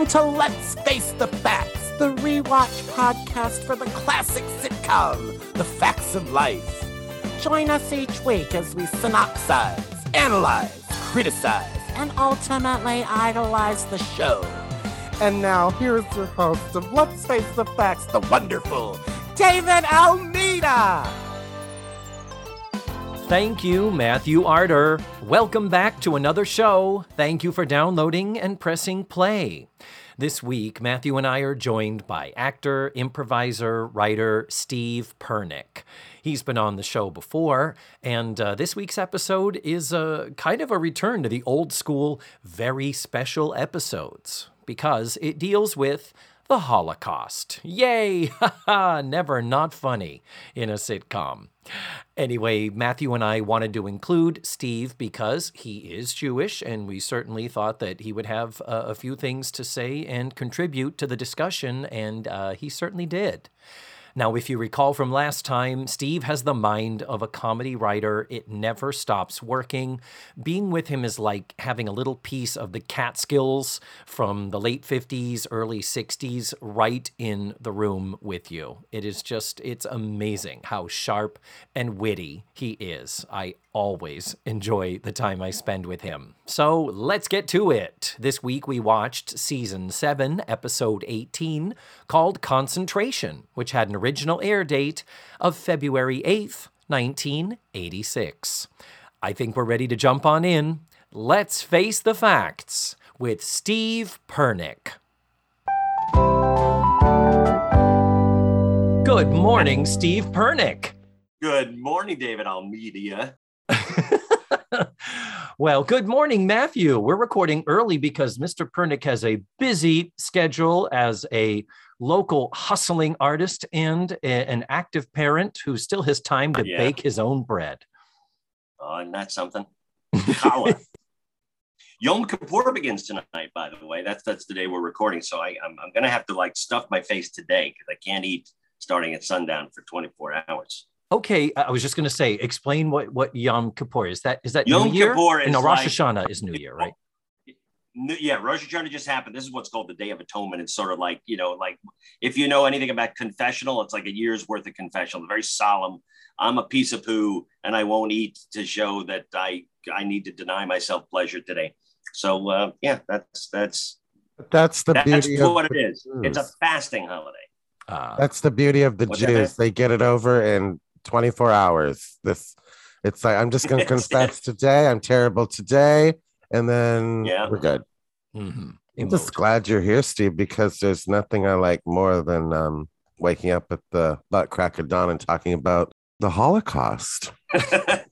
Welcome to Let's Face the Facts, the rewatch podcast for the classic sitcom, The Facts of Life. Join us each week as we synopsize, analyze, criticize, and ultimately idolize the show. And now, here's your host of Let's Face the Facts, the wonderful David Almeida. Thank you, Matthew Arter. Welcome back to another show. Thank you for downloading and pressing play. This week, Matthew and I are joined by actor, improviser, writer Steve Pernick. He's been on the show before, and uh, this week's episode is a kind of a return to the old school, very special episodes because it deals with the Holocaust. Yay! ha! Never not funny in a sitcom. Anyway, Matthew and I wanted to include Steve because he is Jewish, and we certainly thought that he would have uh, a few things to say and contribute to the discussion, and uh, he certainly did. Now, if you recall from last time, Steve has the mind of a comedy writer. It never stops working. Being with him is like having a little piece of the Catskills from the late 50s, early 60s right in the room with you. It is just, it's amazing how sharp and witty he is. I always enjoy the time I spend with him. So let's get to it. This week we watched season 7, episode 18, called Concentration, which had an original air date of February 8th, 1986. I think we're ready to jump on in. Let's face the facts with Steve Pernick. Good morning, Steve Pernick. Good morning, David Almeida. well, good morning, Matthew. We're recording early because Mr. Pernick has a busy schedule as a local hustling artist and a, an active parent who still has time to Yeah. bake his own bread. Oh, isn't something? Yom Kippur begins tonight, by the way. That's that's the day we're recording. So I, I'm, I'm going to have to like stuff my face today because I can't eat starting at sundown for 24 hours. Okay, I I was just going to say, explain what what Yom Kippur is. That is that Yom New Year? Kippur is no, Rosh like- Hashanah is New Year, right? Yeah, Rosh Hashanah just happened. This is what's called the Day of Atonement. It's sort of like, you know, like if you know anything about confessional, it's like a year's worth of confessional, very solemn. I'm a piece of poo and I won't eat to show that I I need to deny myself pleasure today. So uh, yeah, that's that's That's the that's beauty of what it the is. It's a fasting holiday. Uh, That's the beauty of the What's? Jews. They get it over in 24 hours. This it's like I'm just gonna confess today. I'm terrible today, and then Yeah. we're good. mhm. I'm just glad you're here, Steve, because there's nothing I like more than um, waking up at the butt crack of dawn and talking about the Holocaust. there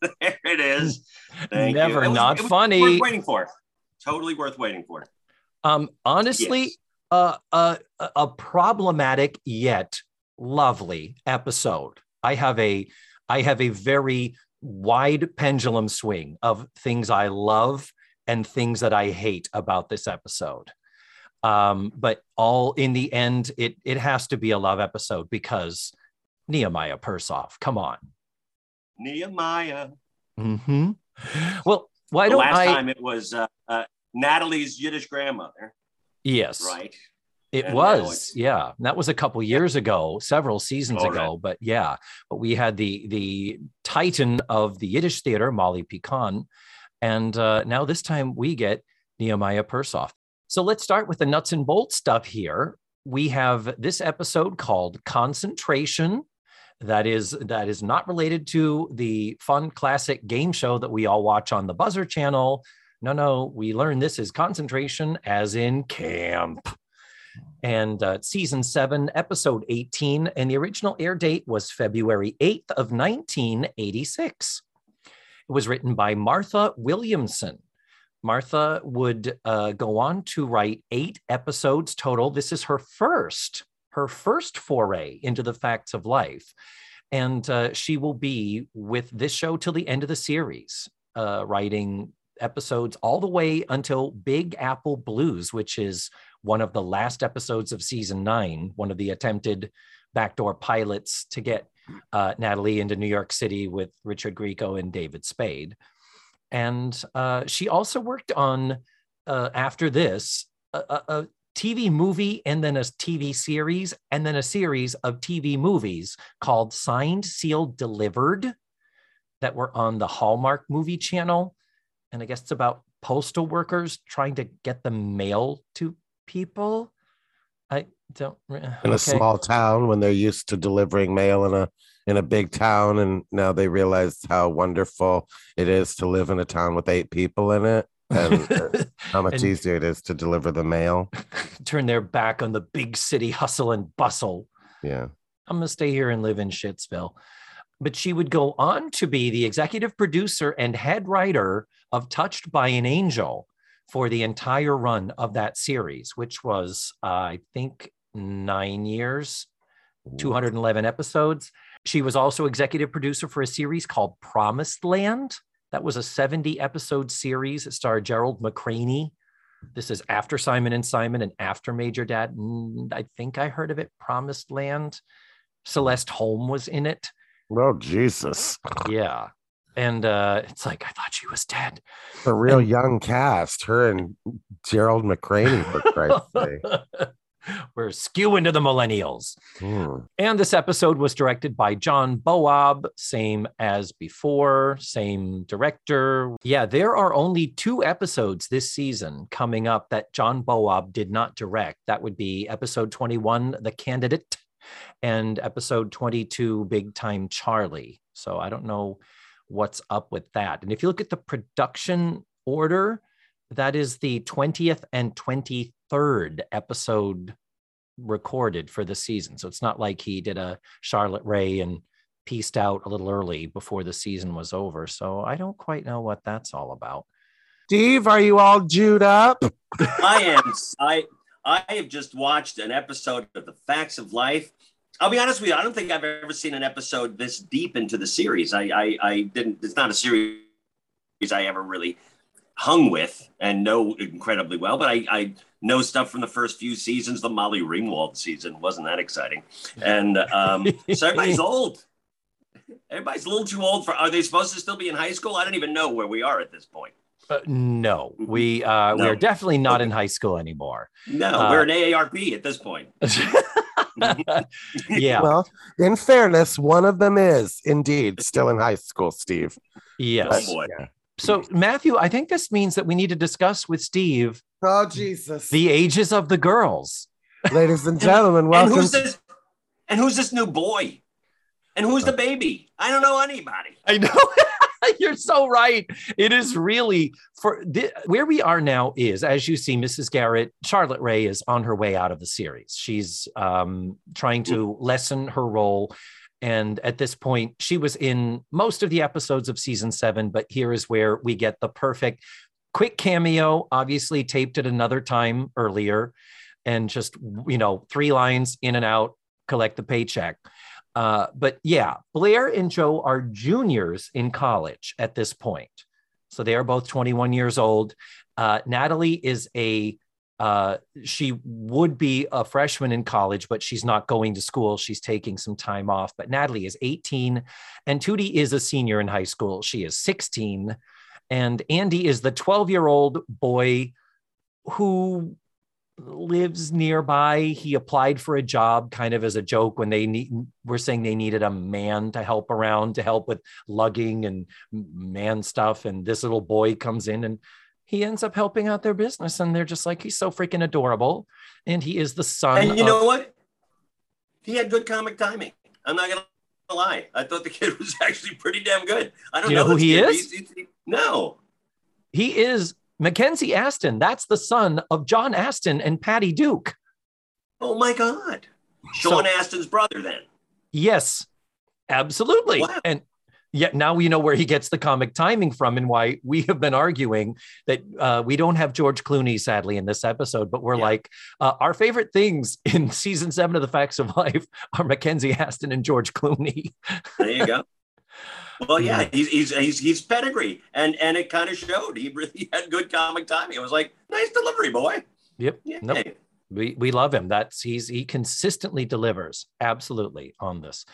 it is. Thank you. Never It was- not it was funny. Worth waiting for. Totally worth waiting for. Um, honestly, Yes. uh, uh, a- a problematic yet lovely episode. I have a, I have a very wide pendulum swing of things I love and things that I hate about this episode. Um, but all in the end, it it has to be a love episode because Nehemiah Persoff. Come on. Nehemiah. hmm Well, why the don't last I? time it was uh, uh, Natalie's Yiddish grandmother, yes, right? It And was, yeah. That was a couple years ago, several seasons All ago, but yeah. But we had the the titan of the Yiddish theater, Molly Picon, and uh, now this time we get Nehemiah Persoff. So let's start with the nuts and bolts stuff here. We have this episode called Concentration. That is that is not related to the fun classic game show that we all watch on the Buzzer channel. No, no, we learn this is concentration as in camp and uh, season 7 episode 18 and the original air date was february 8th of 1986 it was written by martha williamson. Martha would uh, go on to write eight episodes total. This is her first her first foray into the facts of life. And uh, she will be with this show till the end of the series uh, writing episodes all the way until big apple blues which is one of the last episodes of season nine, one of the attempted backdoor pilots to get uh, Natalie into New York City with Richard Grieco and David Spade. And uh, she also worked on, uh, after this, a, a, a TV movie and then a TV series and then a series of TV movies called Signed, Sealed, Delivered that were on the Hallmark movie channel. And I guess it's about postal workers trying to get the mail to people. I don't in a small town when they're used to delivering mail in a in a big town and now they realize how wonderful it is to live in a town with eight people in it and uh, how much And- easier it is to deliver the mail turn their back on the big city hustle and bustle. yeah I'm going to stay here and live in Shitsville. But she would go on to be the executive producer and head writer of Touched by an Angel for the entire run of that series, which was, uh, I think, nine years, 211 episodes. She was also executive producer for a series called Promised Land. That was a 70 episode series. It starred Gerald McRaney. This is after Simon and Simon and after Major Dad. Mm, I think I heard of it. Promised Land. Celeste Holm was in it. oh jesus Yeah. And uh, it's like, I thought she was dead. the real And- young cast her and gerald mcraney for christ's sake We're skewing to the millennials. Hmm. And this episode was directed by John Bowab, same as before, same director. Yeah, there are only two episodes this season coming up that John Bowab did not direct. That would be episode 21, The Candidate, and episode 22, Big Time Charlie. So I don't know what's up with that. And if you look at the production order, that is the 20th and 23rd episode recorded for the season. So it's not like he did a Charlotte Rae and pieced out a little early before the season was over. So I don't quite know what that's all about. steve are you all jewed up I am. I I have just watched an episode of The Facts of Life. I'll be honest with you. I don't think I've ever seen an episode this deep into the series. I I, I didn't. It's not a series I ever really hung with and know incredibly well. But I I know stuff from the first few seasons. The Molly Ringwald season wasn't that exciting, and um, so everybody's old. Everybody's a little too old for. Are they supposed to still be in high school? I don't even know where we are at this point. Uh, no, we uh, we are definitely not in high school anymore. No, Uh, we're an AARP at this point. yeah. well in fairness one of them is indeed still in high school steve yes. Oh boy. Yeah. So Matthew, I think this means that we need to discuss with Steve oh jesus the ages of the girls. ladies and gentlemen And welcome who's this? And who's this new boy? And who's uh, the baby? I don't know anybody. I know. You're so right. It is really for the, where we are now is, as you see, Mrs. Garrett, Charlotte Rae is on her way out of the series. She's um, trying to lessen her role. And at this point, she was in most of the episodes of season seven, but here is where we get the perfect quick cameo, obviously taped at another time earlier, and just, you know, three lines in and out, collect the paycheck. Uh, but yeah, Blair and Joe are juniors in college at this point. So they are both 21 years old. Uh, Natalie is a, uh, she would be a freshman in college, but she's not going to school. She's taking some time off. But Natalie is 18, and Tootie is a senior in high school. She is 16. And Andy is the 12 year old boy who lives nearby. He applied for a job kind of as a joke when they need were saying they needed a man to help around to help with lugging and man stuff. And this little boy comes in and he ends up helping out their business. And they're just like, he's so freaking adorable. And he is the son. And you of- know what? He had good comic timing. I'm not gonna lie. I thought the kid was actually pretty damn good. I don't You know know, who he kid. is? He's- he's- no. he is Mackenzie Astin. That's the son of John Astin and Patty Duke. Oh my God. Sean Astin's brother then. Yes, absolutely. Wow. And yet now we know where he gets the comic timing from and why we have been arguing that uh, we don't have George Clooney, sadly, in this episode, but we're Yeah. like, uh, our favorite things in season seven of The Facts of Life are Mackenzie Astin and George Clooney. There you go. Well, yeah, mm. he's he's he's, he's pedigree, and and it kind of showed. He really had good comic timing. It was like nice delivery, boy. Yep. Yeah. Nope. We, we love him. That's he's he consistently delivers absolutely on this.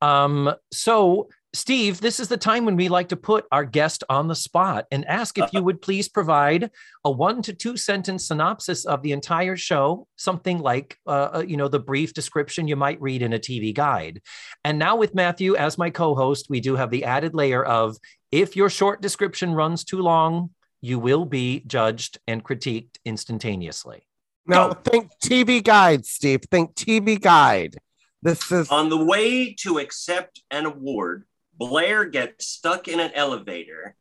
Um, so, Steve, this is the time when we like to put our guest on the spot and ask if you would please provide a one to two sentence synopsis of the entire show, something like, uh, uh, you know, the brief description you might read in a TV guide. And now, with Matthew as my co host, we do have the added layer of if your short description runs too long, you will be judged and critiqued instantaneously. No, think TV guide, Steve. Think TV guide. This is On the way to accept an award, Blair gets stuck in an elevator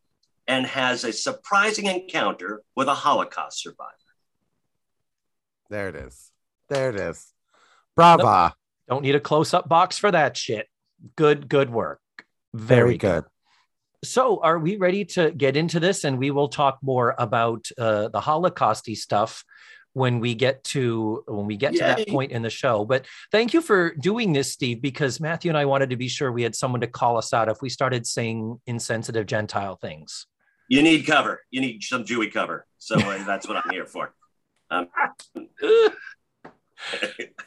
and has a surprising encounter with a Holocaust survivor. there. It is. There it is. Brava. Don't need a close up box for that shit. Good, good work. Very Very good. So, are we ready to get into this? And we will talk more about uh, the Holocausty stuff when we get to when we get to that point in the show. But thank you for doing this, Steve, because Matthew and I wanted to be sure we had someone to call us out if we started saying insensitive Gentile things. You need cover. You need some Jewy cover. So uh, that's what I'm here for. Um,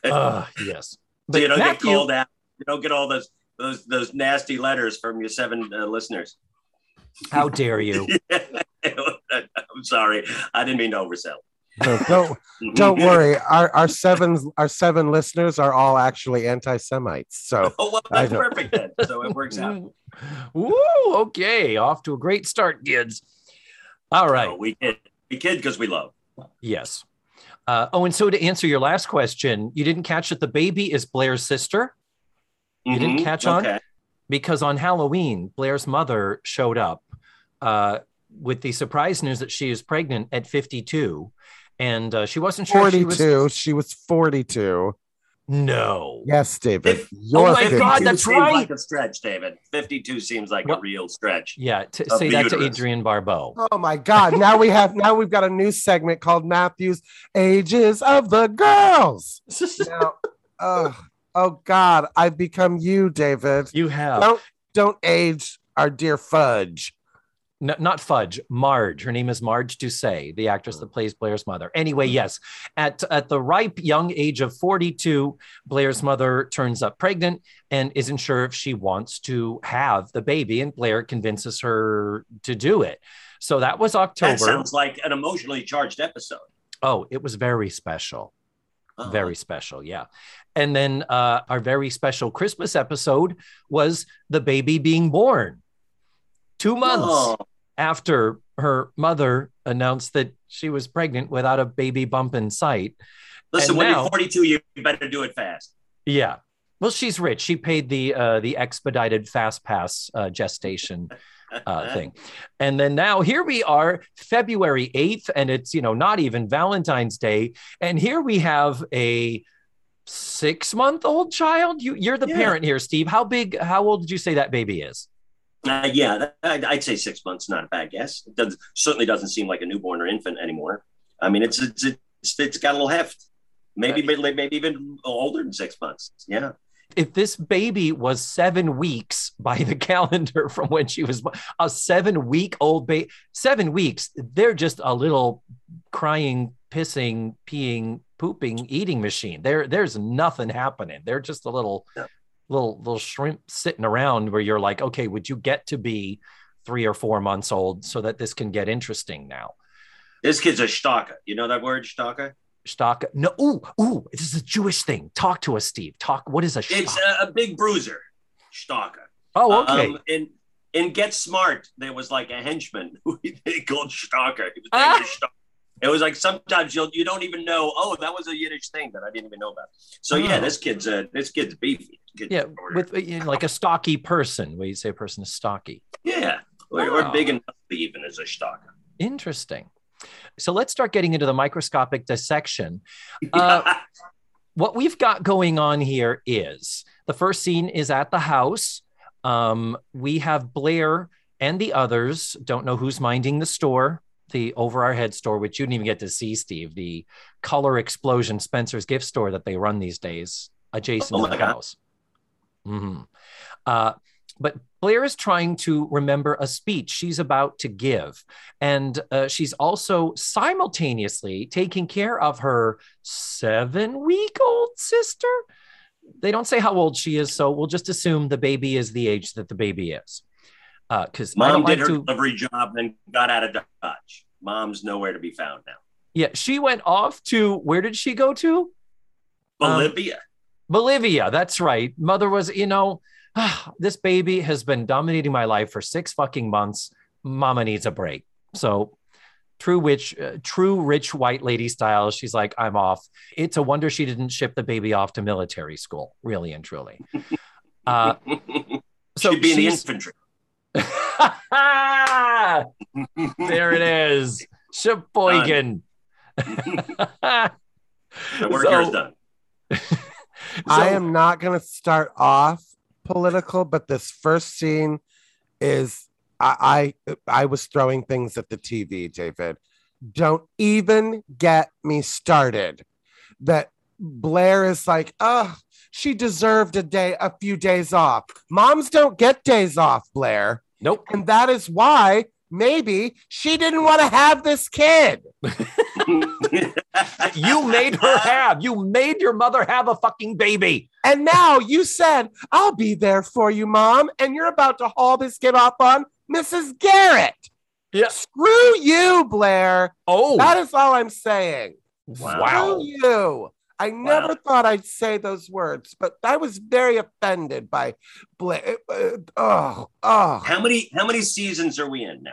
Uh, yes. so you don't Matthew- get called out. You don't get all those those those nasty letters from your seven uh, listeners. How dare you? I'm sorry. I didn't mean to oversell. No, don't don't worry. Our our seven our seven listeners are all actually anti-Semites. So Oh, well, that's perfect then. So it works out. Woo, okay. Off to a great start, kids. All right. So we kid, we kid because we love. Yes. Uh, oh, and so to answer your last question, you didn't catch that the baby is Blair's sister You didn't Mhm. catch on? Okay. because on Halloween, Blair's mother showed up uh, with the surprise news that she is pregnant at 52. And uh, she wasn't sure if she was. 42. She was 42. No. Yes, David. If- Oh my 50. God, 52 that's seems right. Like a stretch, David. Fifty-two seems like Well- a real stretch. Yeah. To say the that to uterus. Adrienne Barbeau. Oh my God! Now we have now we've got a new segment called Matthew's Ages of the Girls. Now, oh, oh God! I've become you, David. you have. Don't don't age our dear Fudge. Not Fudge, Marge. Her name is Marj Dusay, the actress that plays Blair's mother. Anyway, yes, at at the ripe young age of 42, Blair's mother turns up pregnant and isn't sure if she wants to have the baby, and Blair convinces her to do it. So that was October. That sounds like an emotionally charged episode. oh, it was very special. Uh-huh. Very special, yeah. And then uh, our very special Christmas episode was the baby being born. Two months Oh, after her mother announced that she was pregnant without a baby bump in sight. listen, And when now- you're 42, you better do it fast. Yeah. Well, she's rich. She paid the uh, the expedited fast pass uh, gestation uh, thing, and then now here we are, February eighth, and it's you know not even Valentine's Day, and here we have a six month old child. You you're the Yeah. parent here, Steve. How big? How old did you say that baby is? Uh, yeah, I'd, I'd say six months. Not a bad guess. It does, certainly doesn't seem like a newborn or infant anymore. I mean, it's it's it's, it's got a little heft. Maybe maybe even older than six months. Yeah. if this baby was seven weeks by the calendar from when she was a seven week old baby, seven weeks, they're just a little crying, pissing, peeing, pooping, eating machine. There, there's nothing happening. They're just a little, Yeah. Little, little shrimp sitting around where you're like, okay, would you get to be three or four months old so that this can get interesting now? This kid's a shtarker. You know that word, shtarker? Stock, no, ooh, ooh, this is a Jewish thing. Talk to us, Steve. Talk. What is a It's a, a big bruiser, shtarker. oh, okay. Um, in in Get Smart, there was like a henchman who they called Shtarker. He was Ah. named Shtarker. It was like sometimes you'll you don't even know. Oh, that was a Yiddish thing that I didn't even know about. So yeah, Oh. this kid's uh, this kid's beefy. Kid's Yeah, shorter. with you know, like a stocky person, where you say a person is stocky. yeah, or, Wow. or big enough even as a shtarker. Interesting. So let's start getting into the microscopic dissection. Uh, what we've got going on here is the first scene is at the house. Um, we have Blair and the others. Don't know who's minding the store, the over our head store, which you didn't even get to see, Steve. The color explosion Spencer's gift store that they run these days, adjacent Oh to the God. house. Mhm. Uh, but Blair is trying to remember a speech she's about to give. And uh, she's also simultaneously taking care of her seven week old sister. they don't say how old she is, so we'll just assume the baby is the age that the baby is. Because I Mom did like her to. delivery job and got out of Dodge. Mom's nowhere to be found now. Yeah, she went off to where did she go to? Um, Bolivia. Bolivia. That's right. Mother was, you know, this baby has been dominating my life for six fucking months. Mama needs a break. So, true witch, uh, true rich white lady style. She's like, I'm off. It's a wonder she didn't ship the baby off to military school, really and truly. Uh, so She'd be in the infantry. there it is, Sheboygan. The work So- here's done. I am not going to start off political, but this first scene is I, I I was throwing things at the TV, David. Don't even get me started. That Blair is like, oh, she deserved a day, a few days off. Moms don't get days off, Blair. Nope. And that is why maybe she didn't want to have this kid. You made her have. You made your mother have a fucking baby. And now you said, I'll be there for you, mom. And you're about to haul this kid off on Mrs. Garrett. Yeah. Screw you, Blair. Oh, That is all I'm saying. wow. Screw you. I never Wow. thought I'd say those words, but I was very offended by Blair. Uh, oh, oh. how many how many seasons are we in now?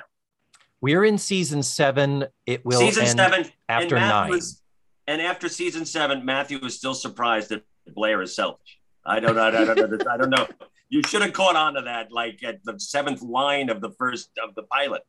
We're in season seven. It will season end seven after and nine. Was, and after season seven, Matthew was still surprised that Blair is selfish. I don't know. I don't know. I don't know. You should have caught on to that, like at the seventh line of the first of the pilot.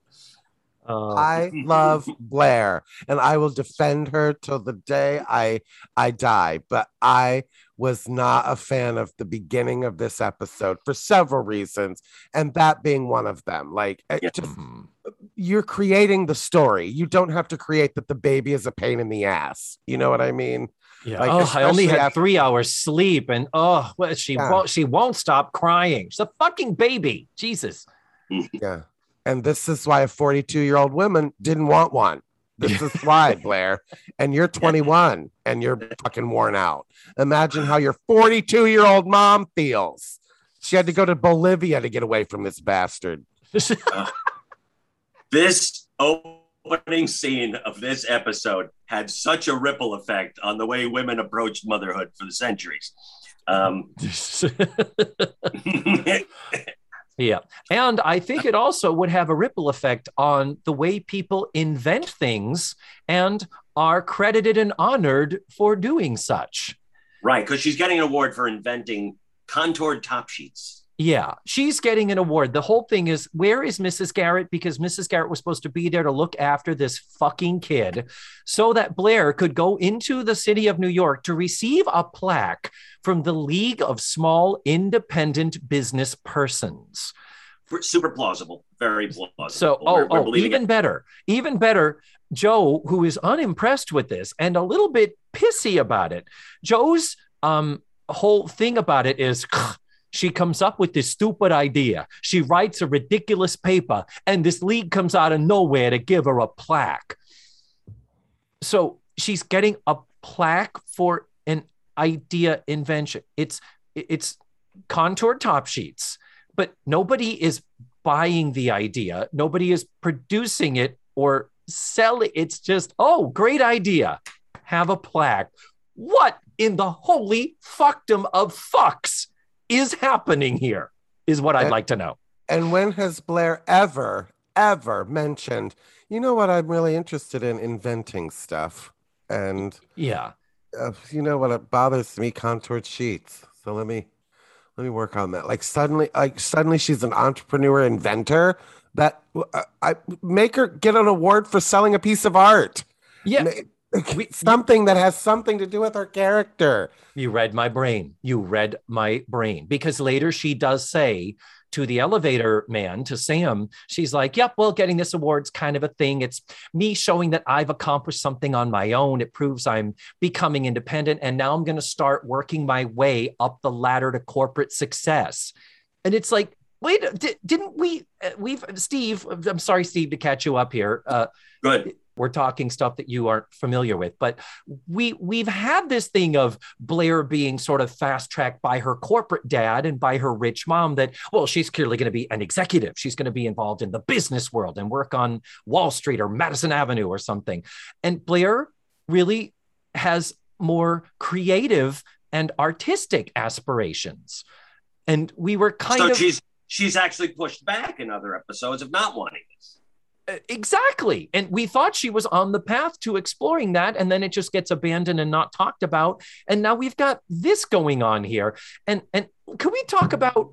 Uh, I love Blair and I will defend her till the day I I die. But I was not a fan of the beginning of this episode for several reasons, and that being one of them. Like Yeah. just mhm. you're creating the story. You don't have to create that the baby is a pain in the ass. You know what I mean? Yeah. Like, oh, I only had after- three hours sleep, and oh, well, she Yeah. won't. She won't stop crying. She's a fucking baby. Jesus. Yeah. And this is why a 42 year old woman didn't want one. This is why, Blair. And you're 21 and you're fucking worn out. Imagine how your 42 year old mom feels. She had to go to Bolivia to get away from this bastard. This opening scene of this episode had such a ripple effect on the way women approached motherhood for the centuries. Um, yeah, and I think it also would have a ripple effect on the way people invent things and are credited and honored for doing such. right, because she's getting an award for inventing contoured top sheets. Yeah, she's getting an award. The whole thing is where is Mrs. Garrett? Because Mrs. Garrett was supposed to be there to look after this fucking kid so that Blair could go into the city of New York to receive a plaque from the League of Small Independent Business Persons. Super plausible, very plausible. So, We're- oh, we're oh, even it. better, even better. Joe, who is unimpressed with this and a little bit pissy about it. Joe's um, whole thing about it is she comes up with this stupid idea. She writes a ridiculous paper, and this league comes out of nowhere to give her a plaque. So she's getting a plaque for an idea invention. It's it's contoured top sheets, but nobody is buying the idea. Nobody is producing it or selling. It's just, oh, great idea. Have a plaque. What in the holy fuckdom of fucks is happening here? Is what I'd like to know. And when has Blair ever, ever mentioned, you know what, I'm really interested in inventing stuff? And Yeah. uh, you know what it bothers me contoured sheets so let me let me work on that like suddenly like suddenly she's an entrepreneur inventor that uh, i make her get an award for selling a piece of art Yeah. Ma- something that has something to do with her character You read my brain. You read my brain. Because later she does say to the elevator man, to Sam, she's like, Yep, well, getting this award's kind of a thing. It's me showing that I've accomplished something on my own. It proves I'm becoming independent. And now I'm going to start working my way up the ladder to corporate success. And it's like, wait, di- didn't we? uh, We've, Steve, I'm sorry, Steve, to catch you up here. Uh, Good. We're talking stuff that you aren't familiar with. But we we've had this thing of Blair being sort of fast tracked by her corporate dad and by her rich mom. That well, she's clearly going to be an executive. She's going to be involved in the business world and work on Wall Street or Madison Avenue or something. And Blair really has more creative and artistic aspirations. And we were kind so of she's she's actually pushed back in other episodes of not wanting this. Uh, exactly. And we thought she was on the path to exploring that. And then it just gets abandoned and not talked about. And now we've got this going on here. And and can we talk about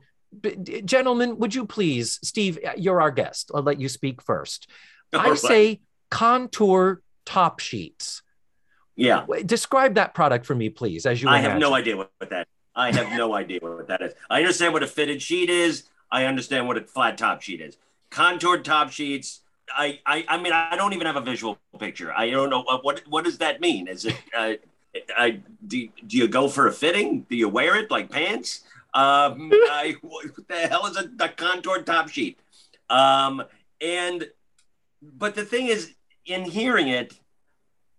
gentlemen, would you please, Steve, uh, you're our guest. I'll let you speak first. I say contour top sheets. Yeah. Describe that product for me, please, as you I have no idea what, what that. I have no idea what that is. I understand what a fitted sheet is. I understand what a flat top sheet is. Contoured top sheets. I, I, I mean, I don't even have a visual picture. I don't know what what, what does that mean. Is it? Uh, I do, do you go for a fitting? Do you wear it like pants? Um, I, what the hell is a, a contoured top sheet? Um, and but the thing is, in hearing it,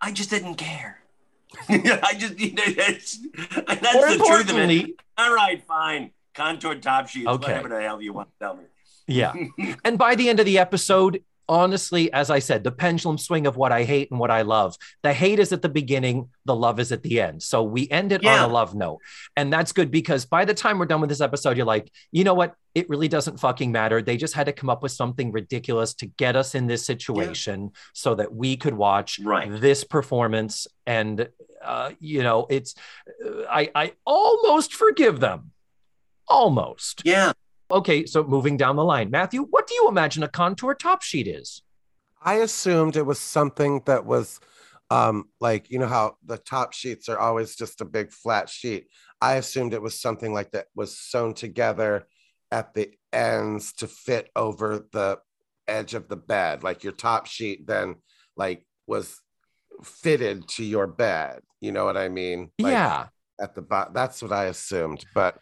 I just didn't care. I just, you know, that's More the truth of it. All right, fine. Contoured top sheets, Okay. whatever the hell you want to tell me. yeah. And by the end of the episode, honestly, as I said, the pendulum swing of what I hate and what I love. The hate is at the beginning, the love is at the end. So we end it Yeah. on a love note. And that's good because by the time we're done with this episode, you're like, you know what? It really doesn't fucking matter. They just had to come up with something ridiculous to get us in this situation so that we could watch Right. this performance. And, uh, you know, it's, uh, I, I almost forgive them. Almost. Yeah. Okay, so moving down the line, Matthew, what do you imagine a contour top sheet is? I assumed it was something that was um like you know how the top sheets are always just a big flat sheet. I assumed it was something like that was sewn together at the ends to fit over the edge of the bed. Like your top sheet then like was fitted to your bed. You know what I mean? Like, yeah, at the bottom. That's what I assumed, but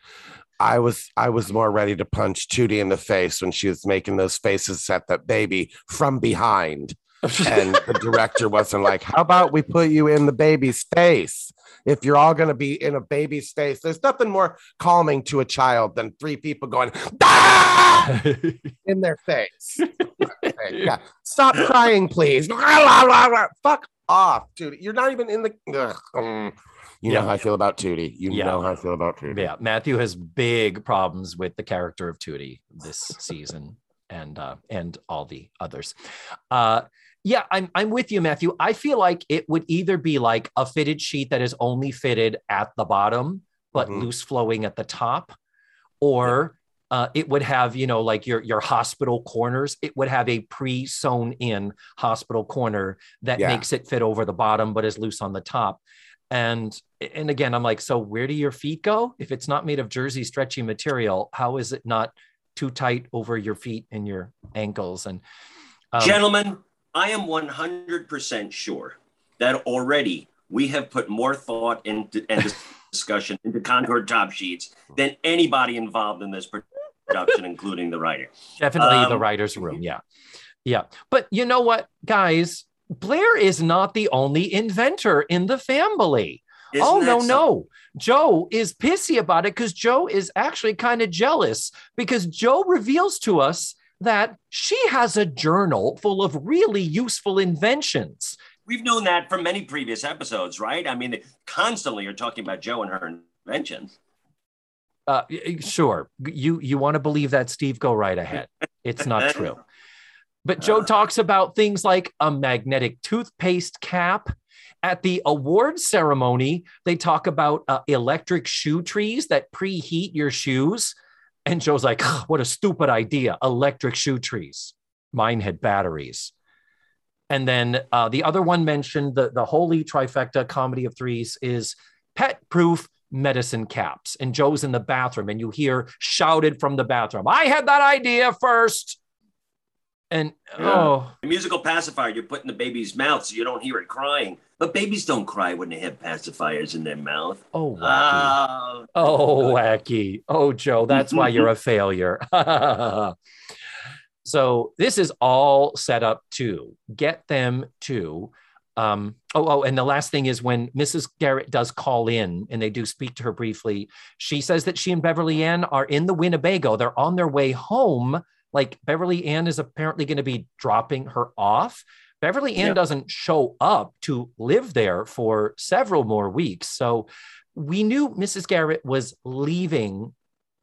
I was I was more ready to punch Tootie in the face when she was making those faces at that baby from behind, and the director wasn't like, "How about we put you in the baby's face?" If you're all going to be in a baby's face, there's nothing more calming to a child than three people going "Ah!" in their face. yeah, stop crying, please. Fuck off, Tootie. You're not even in the. Ugh, mm. You Yeah. know how I feel about Tootie. You Yeah. know how I feel about Tootie. yeah. Matthew has big problems with the character of Tootie this season, and uh, and all the others. Uh, yeah, I'm I'm with you, Matthew. I feel like it would either be like a fitted sheet that is only fitted at the bottom, but Mhm. loose flowing at the top, or uh, it would have, you know, like your your hospital corners. It would have a pre-sewn in hospital corner that Yeah. makes it fit over the bottom, but is loose on the top. And and again, I'm like, so where do your feet go? If it's not made of jersey stretchy material, how is it not too tight over your feet and your ankles? And um, Gentlemen, I am 100% sure that already we have put more thought into and discussion into contoured top sheets than anybody involved in this production, including the writer. Definitely the Um, writer's room. Yeah. Yeah. But you know what, guys? Blair is not the only inventor in the family. Isn't oh, no, no. Joe is pissy about it because Joe is actually kind of jealous because Joe reveals to us that she has a journal full of really useful inventions. We've known that from many previous episodes, right? I mean, constantly you're talking about Joe and her inventions. Uh, sure. You you want to believe that, Steve? Go right ahead. It's not true. But Joe Uh. talks about things like a magnetic toothpaste cap. At the award ceremony, they talk about uh, electric shoe trees that preheat your shoes. And Joe's like, "Ugh, what a stupid idea. Electric shoe trees. Mine had batteries. And then uh, the other one mentioned the, the holy trifecta comedy of threes is pet proof medicine caps. And Joe's in the bathroom, and you hear shouted from the bathroom, I had that idea first. And Yeah. oh, A musical pacifier you put in the baby's mouth so you don't hear it crying. But babies don't cry when they have pacifiers in their mouth. oh, wacky. Oh, Oh, wacky. Oh, Joe, that's why you're a failure. So this is all set up to get them to. Um, oh, oh, and the last thing is when Mrs. Garrett does call in and they do speak to her briefly, she says that she and Beverly Ann are in the Winnebago. They're on their way home. Like Beverly Ann is apparently going to be dropping her off. Beverly Ann Yeah. doesn't show up to live there for several more weeks. So we knew Mrs. Garrett was leaving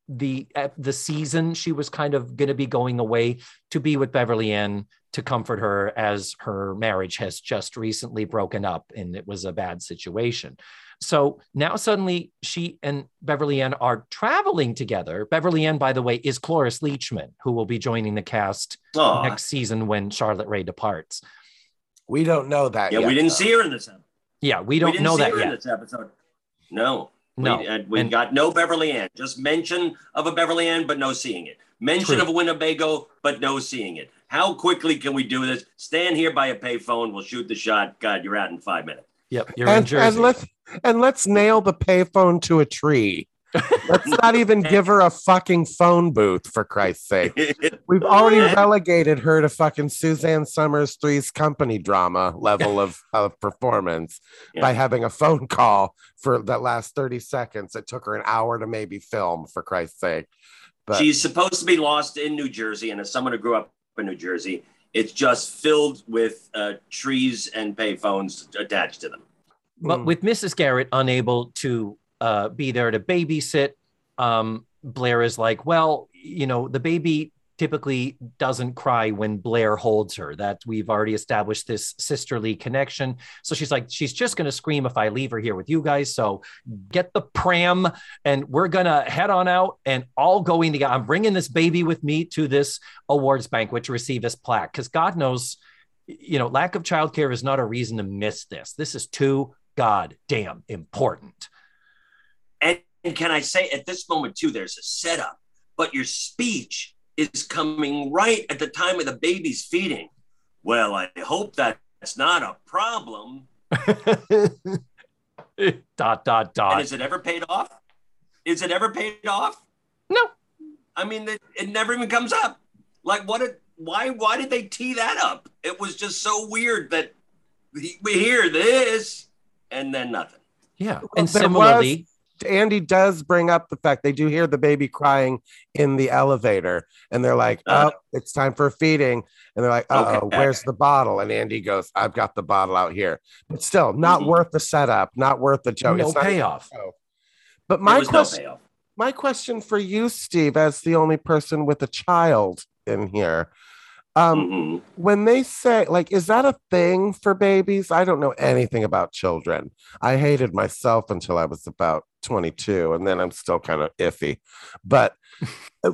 the the season she was kind of going to be going away to be with Beverly Ann to comfort her as her marriage has just recently broken up and it was a bad situation. So now suddenly she and Beverly Ann are traveling together. Beverly Ann, by the way, is Cloris Leachman, who will be joining the cast Aw. next season when Charlotte Rae departs. We don't know that yeah, yet. we didn't though. see her in this episode. Yeah, we We don't didn't know see that her in yet. this episode. No. No. We, uh, we And- got no Beverly Ann. Just mention of a Beverly Ann, but no seeing it. Mention True. of a Winnebago, but no seeing it. How quickly can we do this? Stand here by a payphone. We'll shoot the shot. God, you're out in five minutes. Yep, you're in And, Jersey. and let's and let's nail the payphone to a tree. Let's not even give her a fucking phone booth for Christ's sake. We've already relegated her to fucking Suzanne Somers three's company drama level of, of performance Yeah. by having a phone call for that last 30 seconds. It took her an hour to maybe film, for Christ's sake. But She's supposed to be lost in New Jersey, and as someone who grew up in New Jersey, it's just filled with uh, trees and payphones attached to them. But Mm. with Mrs. Garrett unable to uh, be there to babysit, um, Blair is like, well, you know, the baby typically doesn't cry when Blair holds her. That we've already established this sisterly connection. So she's like, she's just going to scream if I leave her here with you guys. So get the pram and we're going to head on out and all going together. I'm bringing this baby with me to this awards banquet to receive this plaque because God knows, you know, lack of childcare is not a reason to miss this. This is too goddamn important. And, and can I say at this moment, too, there's a setup, but your speech is coming right at the time of the baby's feeding. Well, I hope that's not a problem. dot dot And dot. is it ever paid off? Is it ever paid off? No. I mean, it, it never even comes up. Like, what? Did, why? Why did they tee that up? It was just so weird that we we hear this and then nothing. Yeah, and there similarly, Andy does bring up the fact they do hear the baby crying in the elevator, and they're like, Uh. "Oh, it's time for feeding," and they're like, "Uh oh, Okay. where's the bottle?" And Andy goes, "I've got the bottle out here," but still, not Mhm. worth the setup, not worth the joke. no It's payoff. But my question, no my question for you, Steve, as the only person with a child in here, um, Mhm. when they say like is that a thing for babies i don't know anything about children i hated myself until i was about 22 and then i'm still kind of iffy but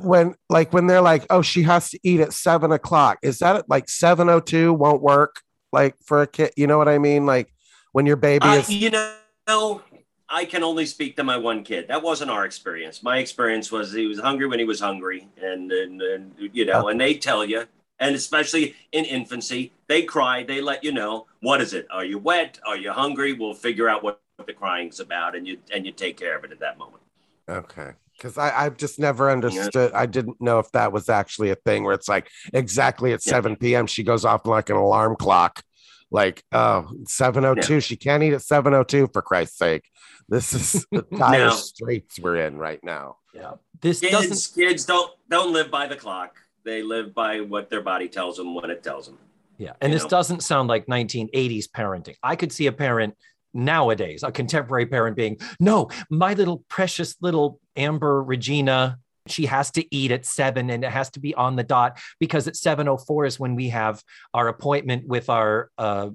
when like when they're like oh she has to eat at seven o'clock is that like 702 won't work like for a kid you know what i mean like when your baby Uh, is you know, I can only speak to my one kid. That wasn't our experience. My experience was he was hungry when he was hungry, and and, and you know, and they tell you, and especially in infancy, they cry. They let you know what is it? Are you wet? Are you hungry? We'll figure out what, what the crying's about, and you and you take care of it at that moment. Okay. Because I've just never understood. I didn't know if that was actually a thing where it's like exactly at Yeah. 7 p.m. She goes off like an alarm clock. Like, oh, 702. She can't eat at 702 for Christ's sake. This is the dire No. straits we're in right now. Yeah, this Kids, doesn't. kids don't don't live by the clock. They live by what their body tells them when it tells them. Yeah, and you this know. doesn't sound like 1980s parenting. I could see a parent nowadays, a contemporary parent being, no, my little precious little Amber Regina, she has to eat at seven and it has to be on the dot because at 7.04 is when we have our appointment with our uh,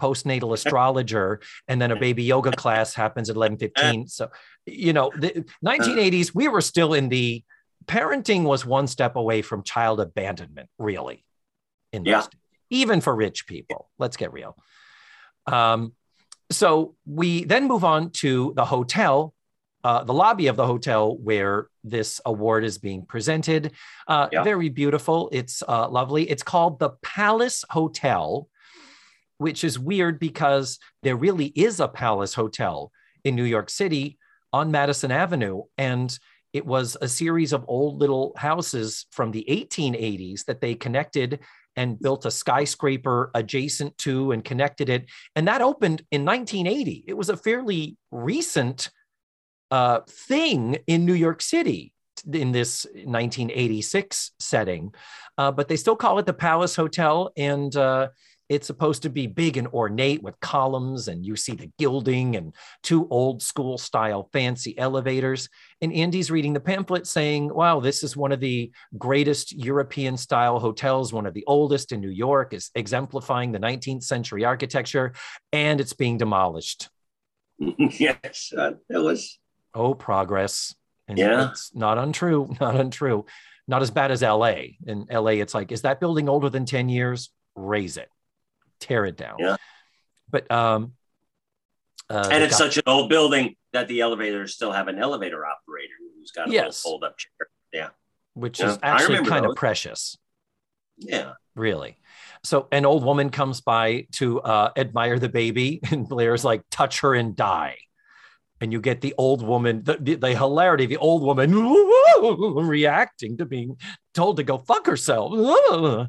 postnatal astrologer and then a baby yoga class happens at 11.15 so you know the 1980s we were still in the parenting was one step away from child abandonment really in Yeah. days even for rich people. Let's get real. Um, so we then move on to the hotel, uh, the lobby of the hotel where this award is being presented. Uh, Yeah. Very beautiful. It's uh, lovely. It's called the Palace Hotel, which is weird because there really is a Palace Hotel in New York City on Madison Avenue. And it was a series of old little houses from the 1880s that they connected and built a skyscraper adjacent to and connected it. And that opened in 1980. It was a fairly recent uh, thing in New York City in this 1986 setting. Uh, but they still call it the Palace Hotel. And uh, it's supposed to be big and ornate with columns, and you see the gilding and two old school style fancy elevators. And Andy's reading the pamphlet saying, Wow, this is one of the greatest European style hotels, one of the oldest in New York, is exemplifying the 19th century architecture, and it's being demolished. yes, uh, it was. Oh, progress. And Yeah. it's not untrue, not untrue. Not as bad as LA. In LA, it's like, is that building older than 10 years? Raze it, tear it down. Yeah. But um uh, and it's guy- such an old building that the elevators still have an elevator operator who's got a Yes. little fold up chair. Yeah. which Yeah, is actually remember kind of precious, Yeah. really. So an old woman comes by to uh, admire the baby, and Blair's like, "Touch her and die." And you get the old woman, the, the, the hilarity, the old woman reacting to being told to go fuck herself.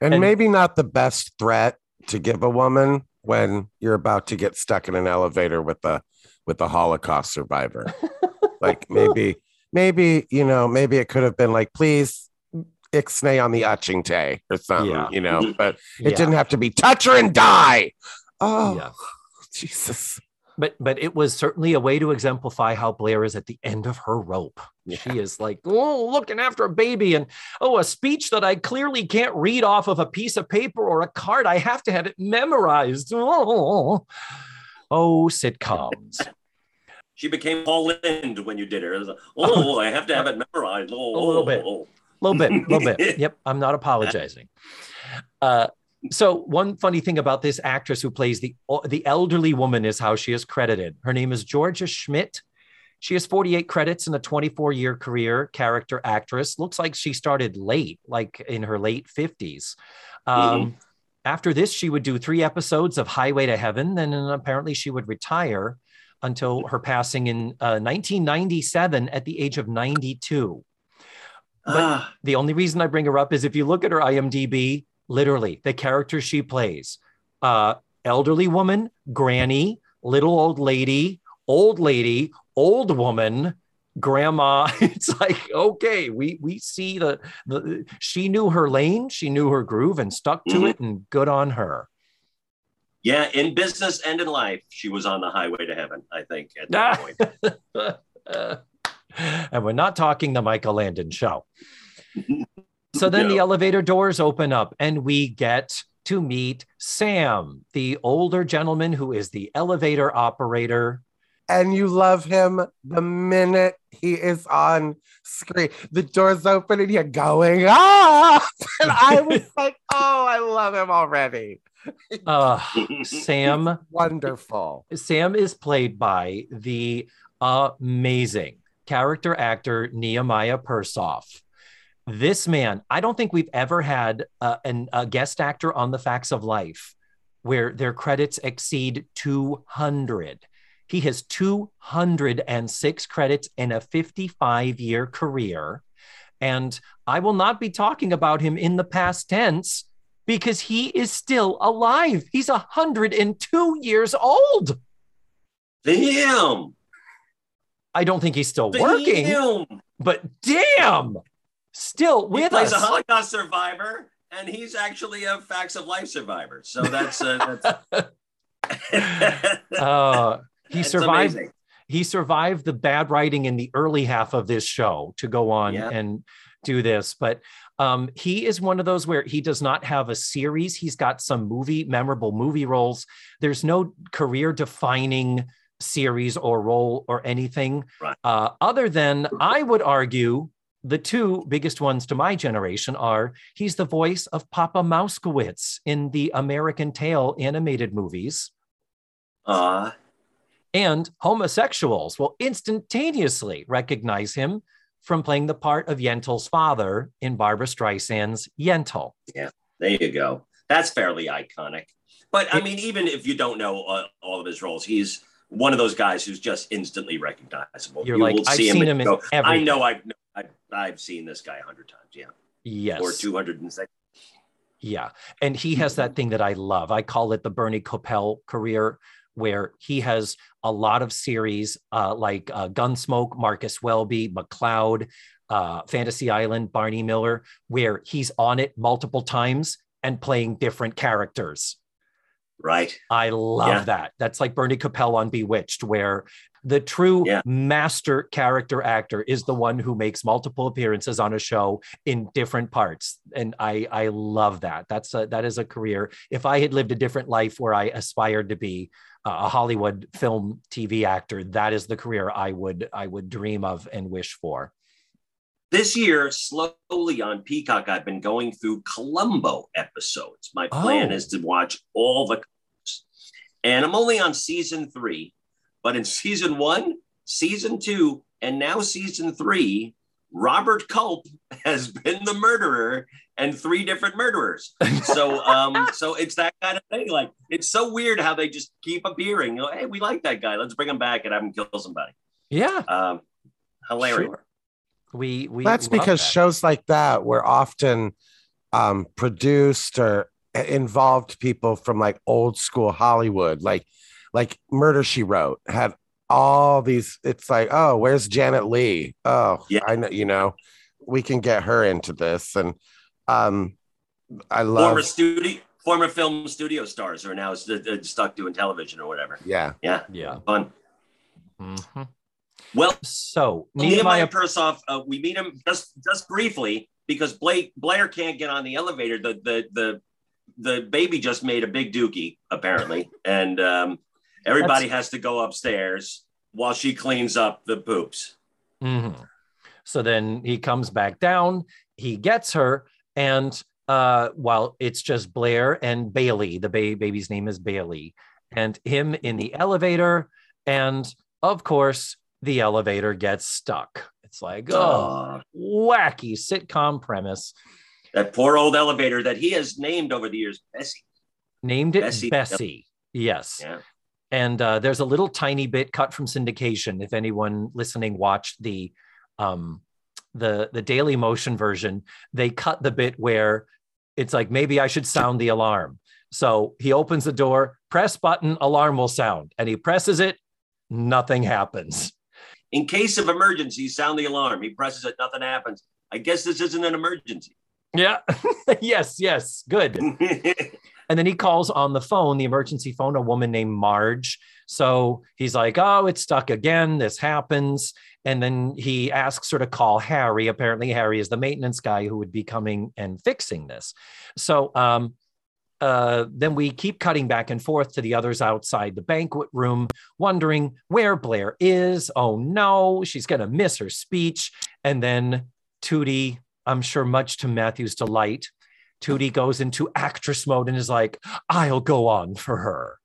And, And- maybe not the best threat to give a woman when you're about to get stuck in an elevator with a with a Holocaust survivor. like maybe, maybe, you know, maybe it could have been like, please ixnay on the Uchingte or something, Yeah. you know, but it Yeah. didn't have to be touch her and die. Oh Yeah. Jesus. But but it was certainly a way to exemplify how Blair is at the end of her rope. She is like, oh, looking after a baby, and oh, a speech that I clearly can't read off of a piece of paper or a card. I have to have it memorized. Oh, oh sitcoms. She became Paul Lynde when you did her. Like, oh, I have to have it memorized. Oh, A little bit. oh, A little bit, a little bit. Yep, I'm not apologizing. Uh, so one funny thing about this actress who plays the the elderly woman is how she is credited. Her name is Georgia Schmidt. She has 48 credits in a 24 year career, character actress. Looks like she started late, like in her late 50s. Um, After this, she would do three episodes of Highway to Heaven, and then apparently she would retire until her passing in uh, 1997 at the age of 92. Ah, The only reason I bring her up is if you look at her IMDb, literally the character she plays uh, elderly woman, granny, little old lady, old lady, old woman, grandma. It's like, okay, we we see the the she knew her lane, she knew her groove and stuck to Mhm. it, and good on her. yeah, in business and in life, she was on the highway to heaven, I think, at that point. and we're not talking the Michael Landon show. So then the elevator doors open up and we get to meet Sam, the older gentleman who is the elevator operator. And you love him the minute he is on screen. The doors open and you're going, ah! And I was like, oh, I love him already. Uh, Sam Wonderful. Sam is played by the amazing character actor Nehemiah Persoff. This man, I don't think we've ever had uh, an, a guest actor on The Facts of Life where their credits exceed 200. He has 206 credits in a 55 year career. And I will not be talking about him in the past tense because he is still alive. He's 102 years old. Damn. I don't think he's still working, Damn. but damn, still He plays us. a Holocaust survivor, and he's actually a facts of life survivor. So that's uh, that's. Uh, he survived. amazing. He survived the bad writing in the early half of this show to go on Yeah. and do this, but um, he is one of those where he does not have a series. He's got some movie, memorable movie roles. There's no career defining series or role or anything Right. uh, other than I would argue the two biggest ones to my generation are he's the voice of Papa Mousekewitz in the American Tail animated movies, Uh, and homosexuals will instantaneously recognize him from playing the part of Yentl's father in Barbra Streisand's Yentl. Yeah, there you go. That's fairly iconic. But I mean, even if you don't know uh, all of his roles, he's one of those guys who's just instantly recognizable. You're like, will I've see seen him in go, I know I've, I've I've seen this guy a hundred times, yeah, Yes. or two hundred and six. Yeah. And he has that thing that I love. I call it the Bernie Kopell career, where he has a lot of series uh, like uh, Gunsmoke, Marcus Welby, McCloud, uh, Fantasy Island, Barney Miller, where he's on it multiple times and playing different characters. Right. I love Yeah. that. That's like Bernie Kopell on Bewitched, where the true Yeah. master character actor is the one who makes multiple appearances on a show in different parts, and I I love that. That's a that is a career. If I had lived a different life where I aspired to be uh, a Hollywood film TV actor, that is the career I would I would dream of and wish for. This year, slowly on Peacock, I've been going through Columbo episodes. My plan Oh. is to watch all the, and I'm only on season three. But in season one, season two, and now season three, Robert Culp has been the murderer and three different murderers. So, um, so it's that kind of thing. Like it's so weird how they just keep appearing. You know, hey, we like that guy. Let's bring him back and have him kill somebody. Yeah, Um, hilarious. sure. We we That's because that. shows like that were often um, produced or involved people from like old school Hollywood, like like Murder She Wrote had all these. It's like, oh, where's Janet Leigh? Oh, Yeah. I know, you know, we can get her into this, and um, I love, former studio former film studio stars are now st- uh, stuck doing television or whatever yeah, yeah Yeah. fun Mhm. Well So nehemiah persoff uh, we meet him just just briefly because blake blair can't get on the elevator the the the the baby just made a big dookie apparently and um everybody has to go upstairs while she cleans up the poops Mhm. So then he comes back down, he gets her, and uh, while it's just Blair and Bailey, the ba- baby's name is Bailey, and him in the elevator. And of course, the elevator gets stuck. It's like, oh, Aw, wacky sitcom premise. that poor old elevator that he has named over the years bessie Named it Bessie. Bessie. Yes. yeah and uh, there's a little tiny bit cut from syndication if anyone listening watched the um the the daily motion version they cut the bit where it's like maybe i should sound the alarm so he opens the door press button alarm will sound and he presses it nothing happens In case of emergency, sound the alarm. He presses it, nothing happens. I guess this isn't an emergency. yeah yes yes good And then he calls on the phone, the emergency phone, a woman named Marge. So he's like, oh, it's stuck again. This happens. And then he asks her to call Harry. Apparently, Harry is the maintenance guy who would be coming and fixing this. So um, uh, then we keep cutting back and forth to the others outside the banquet room, wondering where Blair is. Oh no, she's going to miss her speech. And then Tootie, I'm sure much to Matthew's delight, Tootie goes into actress mode and is like, I'll go on for her.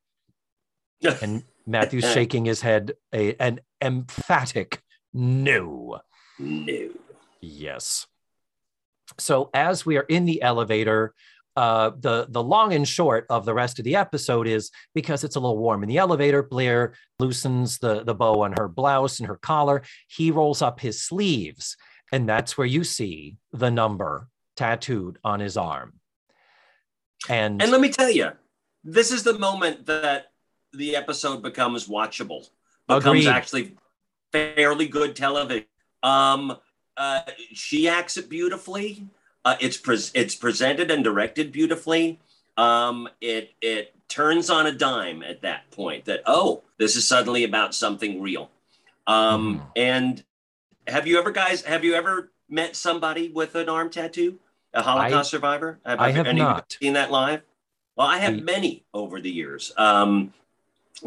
And Matthew's shaking his head, a, an emphatic no. no. Yes. So as we are in the elevator, uh, the the long and short of the rest of the episode is because it's a little warm in the elevator. Blair loosens the the bow on her blouse and her collar. He rolls up his sleeves, and that's where you see the number tattooed on his arm. And, And let me tell you, this is the moment that the episode becomes watchable, becomes Agreed. actually fairly good television. Um, uh, she acts it beautifully. Uh, it's pres it's presented and directed beautifully. Um, it it turns on a dime at that point. That oh, this is suddenly about something real. Um, Mhm. And have you ever, guys, have you ever met somebody with an arm tattoo? A Holocaust survivor? Have, I have any not. seen that live? Well, I have many over the years. Um,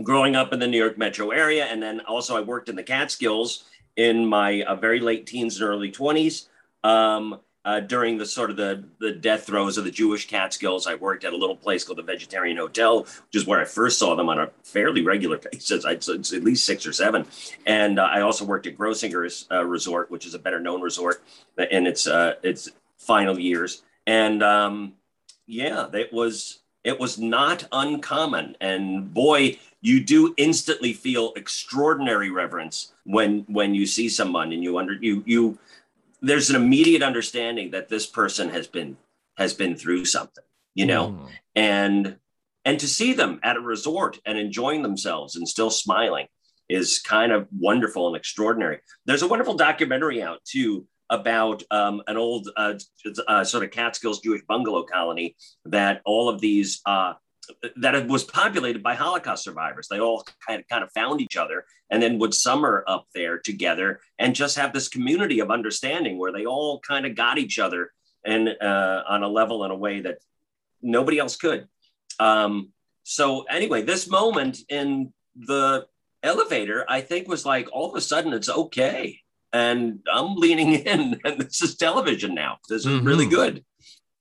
growing up in the New York metro area, and then also I worked in the Catskills in my uh, very late teens and early 20s. Um, uh, during the sort of the, the death throes of the Jewish Catskills, I worked at a little place called the Vegetarian Hotel, which is where I first saw them on a fairly regular basis. I'd at least six or seven. And uh, I also worked at Grossinger's uh, Resort, which is a better known resort in its uh, its final years. And um, yeah, it was It was not uncommon. And boy, you do instantly feel extraordinary reverence when when you see someone and you under you you there's an immediate understanding that this person has been has been through something, you know, Mm. and and to see them at a resort and enjoying themselves and still smiling is kind of wonderful and extraordinary. There's a wonderful documentary out too about um, an old uh, uh, sort of Catskills Jewish bungalow colony that all of these uh, that it was populated by Holocaust survivors. They all kind of kind of found each other and then would summer up there together and just have this community of understanding where they all kind of got each other and uh, on a level in a way that nobody else could. Um, so anyway, this moment in the elevator, I think was like all of a sudden it's okay. And I'm leaning in and this is television now. This is really Mhm. good.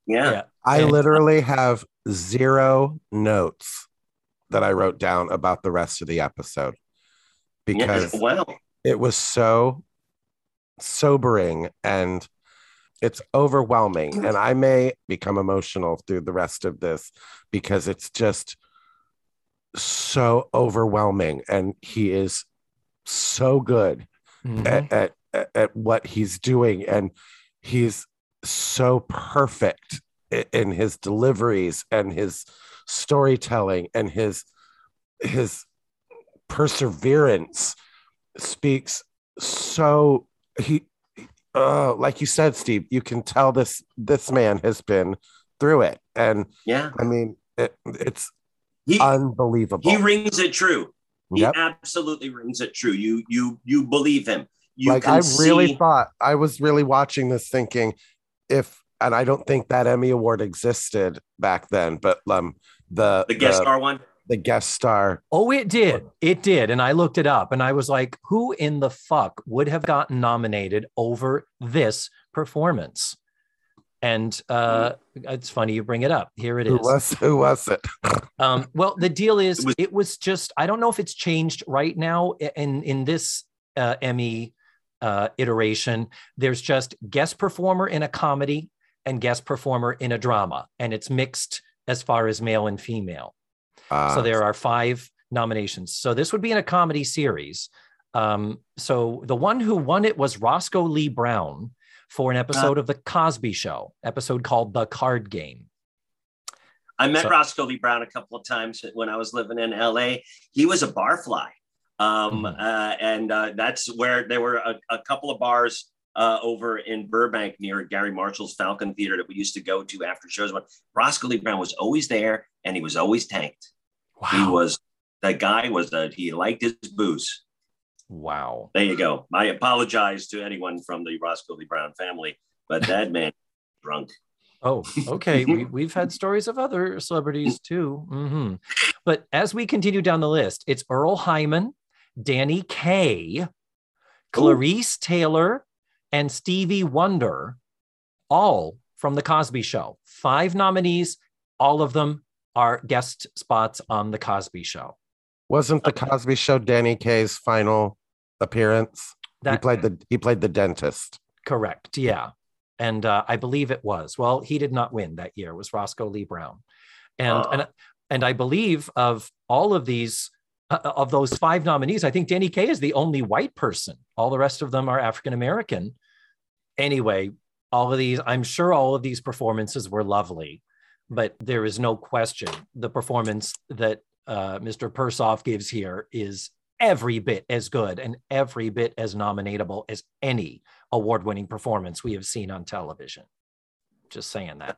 Yeah. Yeah. I literally have zero notes that I wrote down about the rest of the episode because yeah. Wow. it was so sobering and it's overwhelming. And I may become emotional through the rest of this because it's just so overwhelming. And he is so good Mhm. at, at, at, at what he's doing. And he's so perfect i- in his deliveries and his storytelling and his his perseverance speaks so he uh like you said steve you can tell this this man has been through it and Yeah. i mean it, it's He unbelievable he rings it true. He Yep. absolutely rings it true. You you you believe him. You like can i really see- thought i was really watching this thinking if and i don't think that emmy award existed back then but um the the guest the, star one. the guest star Oh, it did. It did. And I looked it up and I was like, who in the fuck would have gotten nominated over this performance? And uh, it's funny you bring it up. Here it is. who is. was who was it Um, well, the deal is, It was- it was just, I don't know if it's changed right now in, in this uh, Emmy uh, iteration. There's just guest performer in a comedy and guest performer in a drama, and it's mixed as far as male and female. Uh, So there are five nominations. So this would be in a comedy series. Um, so the one who won it was Roscoe Lee Browne for an episode of The Cosby Show, episode called The Card Game. I met So- Roscoe Lee Browne a couple of times when I was living in LA. He was a barfly. Um, Mhm. uh, and uh, that's where there were a, a couple of bars uh, over in Burbank near Garry Marshall's Falcon Theater that we used to go to after shows. But Roscoe Lee Browne was always there and he was always tanked. Wow. He was, the guy was that he liked his booze. Wow. There you go. I apologize to anyone from the Roscoe Lee Browne family, but that man drunk. Oh, okay. we, we've had stories of other celebrities too. Mhm. But as we continue down the list, it's Earle Hyman, Danny Kaye, Clarice Taylor, and Stevie Wonder, all from The Cosby Show. Five nominees, all of them are guest spots on The Cosby Show. wasn't the cosby show danny kaye's final appearance he played the he played the dentist correct, yeah. And uh, I believe it was. Well, he did not win that year. It was Roscoe Lee Browne, and Ah. and and I believe of all of these uh, of those five nominees, I think Danny Kaye is the only white person. All the rest of them are African American. Anyway, all of these, I'm sure all of these performances were lovely, but there is no question the performance that uh, Mr. Persoff gives here is every bit as good and every bit as nominatable as any award-winning performance we have seen on television. Just saying that.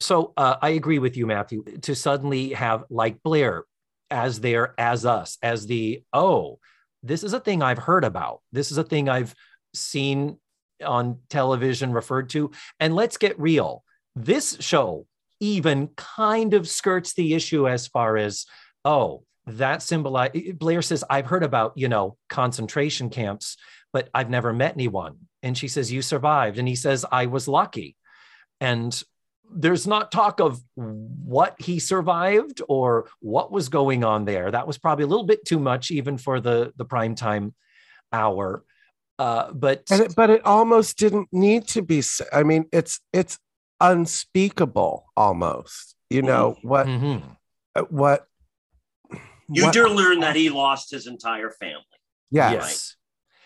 So uh, I agree with you, Matthew. To suddenly have like Blair as there as us as the oh, this is a thing I've heard about. This is a thing I've seen on television referred to. And let's get real. This show even kind of skirts the issue as far as oh, that symbolize Blair says, I've heard about, you know, concentration camps, but I've never met anyone. And she says, You survived. And he says, I was lucky. And there's not talk of what he survived or what was going on there. That was probably a little bit too much, even for the the prime time hour. Uh, but and it, but it almost didn't need to be I mean it's it's unspeakable almost you know what Mhm. uh, what You what- do learn that he lost his entire family. yes.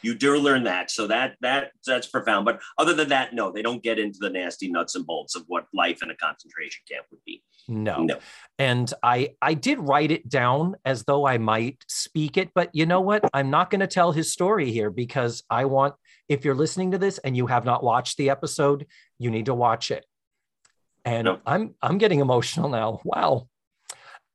You do learn that, so that that that's profound. But other than that, no, they don't get into the nasty nuts and bolts of what life in a concentration camp would be. No. No, And I I did write it down as though I might speak it, but you know what? I'm not going to tell his story here because I want if you're listening to this and you have not watched the episode, you need to watch it. And No. I'm I'm getting emotional now. Wow.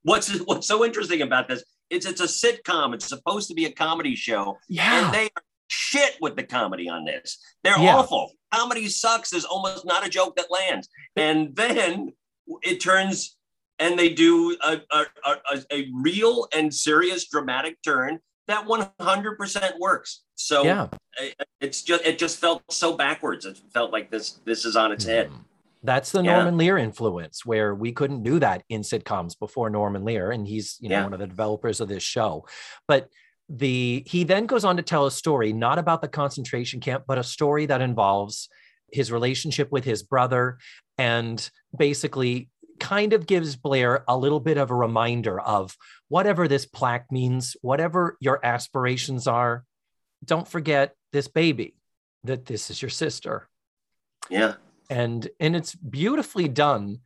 what's what's so interesting about this is it's a sitcom. It's supposed to be a comedy show, Yeah. and they are shit with the comedy on this. They're Yeah. awful. Comedy sucks. There's almost not a joke that lands. And then it turns and they do a, a, a, a real and serious dramatic turn that 100% works. So yeah. it- it's just it just felt so backwards. It felt like this this is on its head. Mhm. That's the Yeah. Norman Lear influence, where we couldn't do that in sitcoms before Norman Lear, and he's you know Yeah. one of the developers of this show. But the he then goes on to tell a story not about the concentration camp, but a story that involves his relationship with his brother, and basically kind of gives Blair a little bit of a reminder of whatever this plaque means, whatever your aspirations are. Don't forget this baby, that this is your sister Yeah. and and it's beautifully done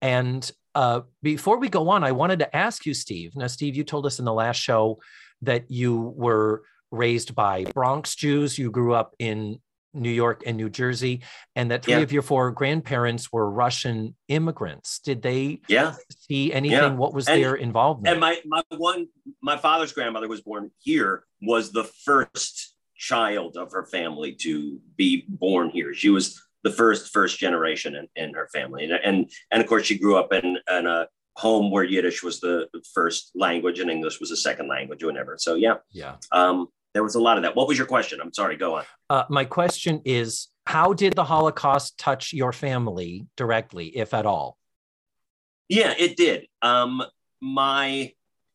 and uh, before we go on i wanted to ask you steve now steve you told us in the last show that you were raised by bronx jews you grew up in new york and new jersey and that three Yeah. of your four grandparents were russian immigrants did they Yeah. see anything Yeah. what was And- their involvement And my my one my father's grandmother was born here, was the first child of her family to be born here. She was the first first generation in, in her family. And, and and of course she grew up in, in a home where Yiddish was the first language and English was the second language or whatever. So yeah, yeah um, there was a lot of that. What was your question? I'm sorry, go on. uh, my question is how did the holocaust touch your family directly if at all Yeah, it did. Um, my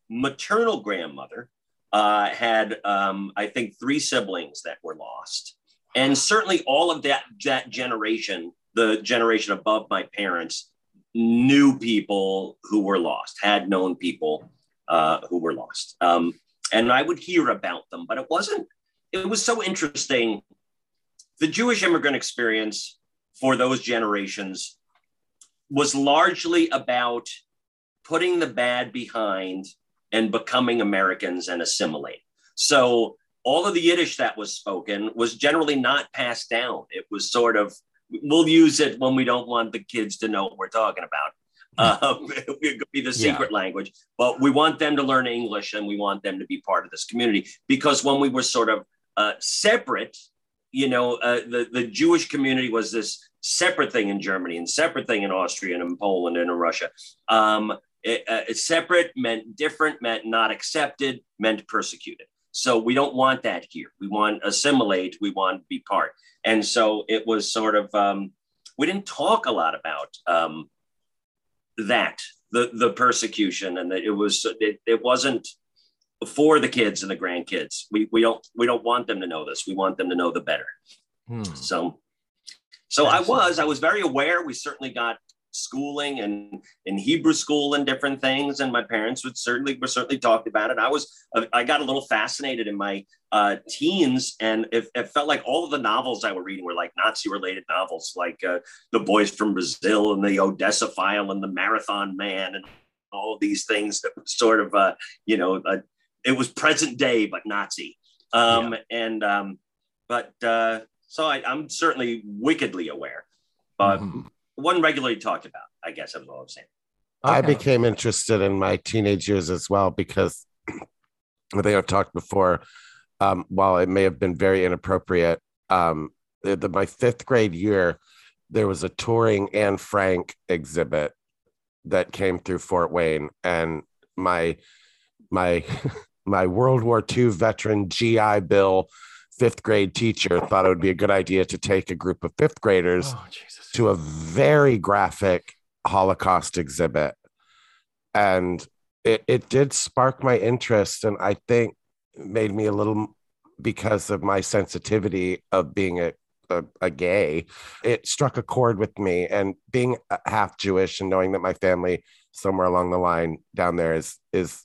maternal grandmother uh, had, um, I think, three siblings that were lost, and certainly all of that that generation, the generation above my parents, knew people who were lost, had known people uh, who were lost, um, and I would hear about them, but it wasn't. It was so interesting. The Jewish immigrant experience for those generations was largely about putting the bad behind and becoming Americans and assimilating. So all of the Yiddish that was spoken was generally not passed down. It was sort of, we'll use it when we don't want the kids to know what we're talking about. Um, it could be the Yeah. secret language, but we want them to learn English and we want them to be part of this community because when we were sort of uh, separate, you know, uh, the, the Jewish community was this separate thing in Germany and separate thing in Austria and in Poland and in Russia. Um, it, uh, separate meant different, meant not accepted, meant persecuted. So we don't want that here. We want assimilate. We want to be part. And so it was sort of um, we didn't talk a lot about um, that the the persecution and that it was it, it wasn't for the kids and the grandkids. We we don't we don't want them to know this. We want them to know the better. Hmm. So, so I was, I was very aware. We certainly got schooling and in Hebrew school and different things, and my parents would certainly were certainly talked about it. I was, I got a little fascinated in my uh, teens, and it, it felt like all of the novels I were reading were like Nazi-related novels, like uh, The Boys from Brazil and The Odessa File and The Marathon Man, and all of these things that was sort of, uh, you know, uh, it was present day but Nazi, um, and um, but. Uh, so I, I'm certainly wickedly aware, but Mhm. Wasn't regularly talked about. I guess that's all I'm saying. I became interested in my teenage years as well because I think I've talked before. Um, while it may have been very inappropriate, um, the, the- my fifth grade year, there was a touring Anne Frank exhibit that came through Fort Wayne, and my my my World War II veteran GI Bill fifth grade teacher thought it would be a good idea to take a group of fifth graders Oh, to a very graphic Holocaust exhibit. And it, it did spark my interest, and I think made me a little because of my sensitivity of being a, a, a gay, it struck a chord with me. And being uh, half Jewish and knowing that my family somewhere along the line down there is is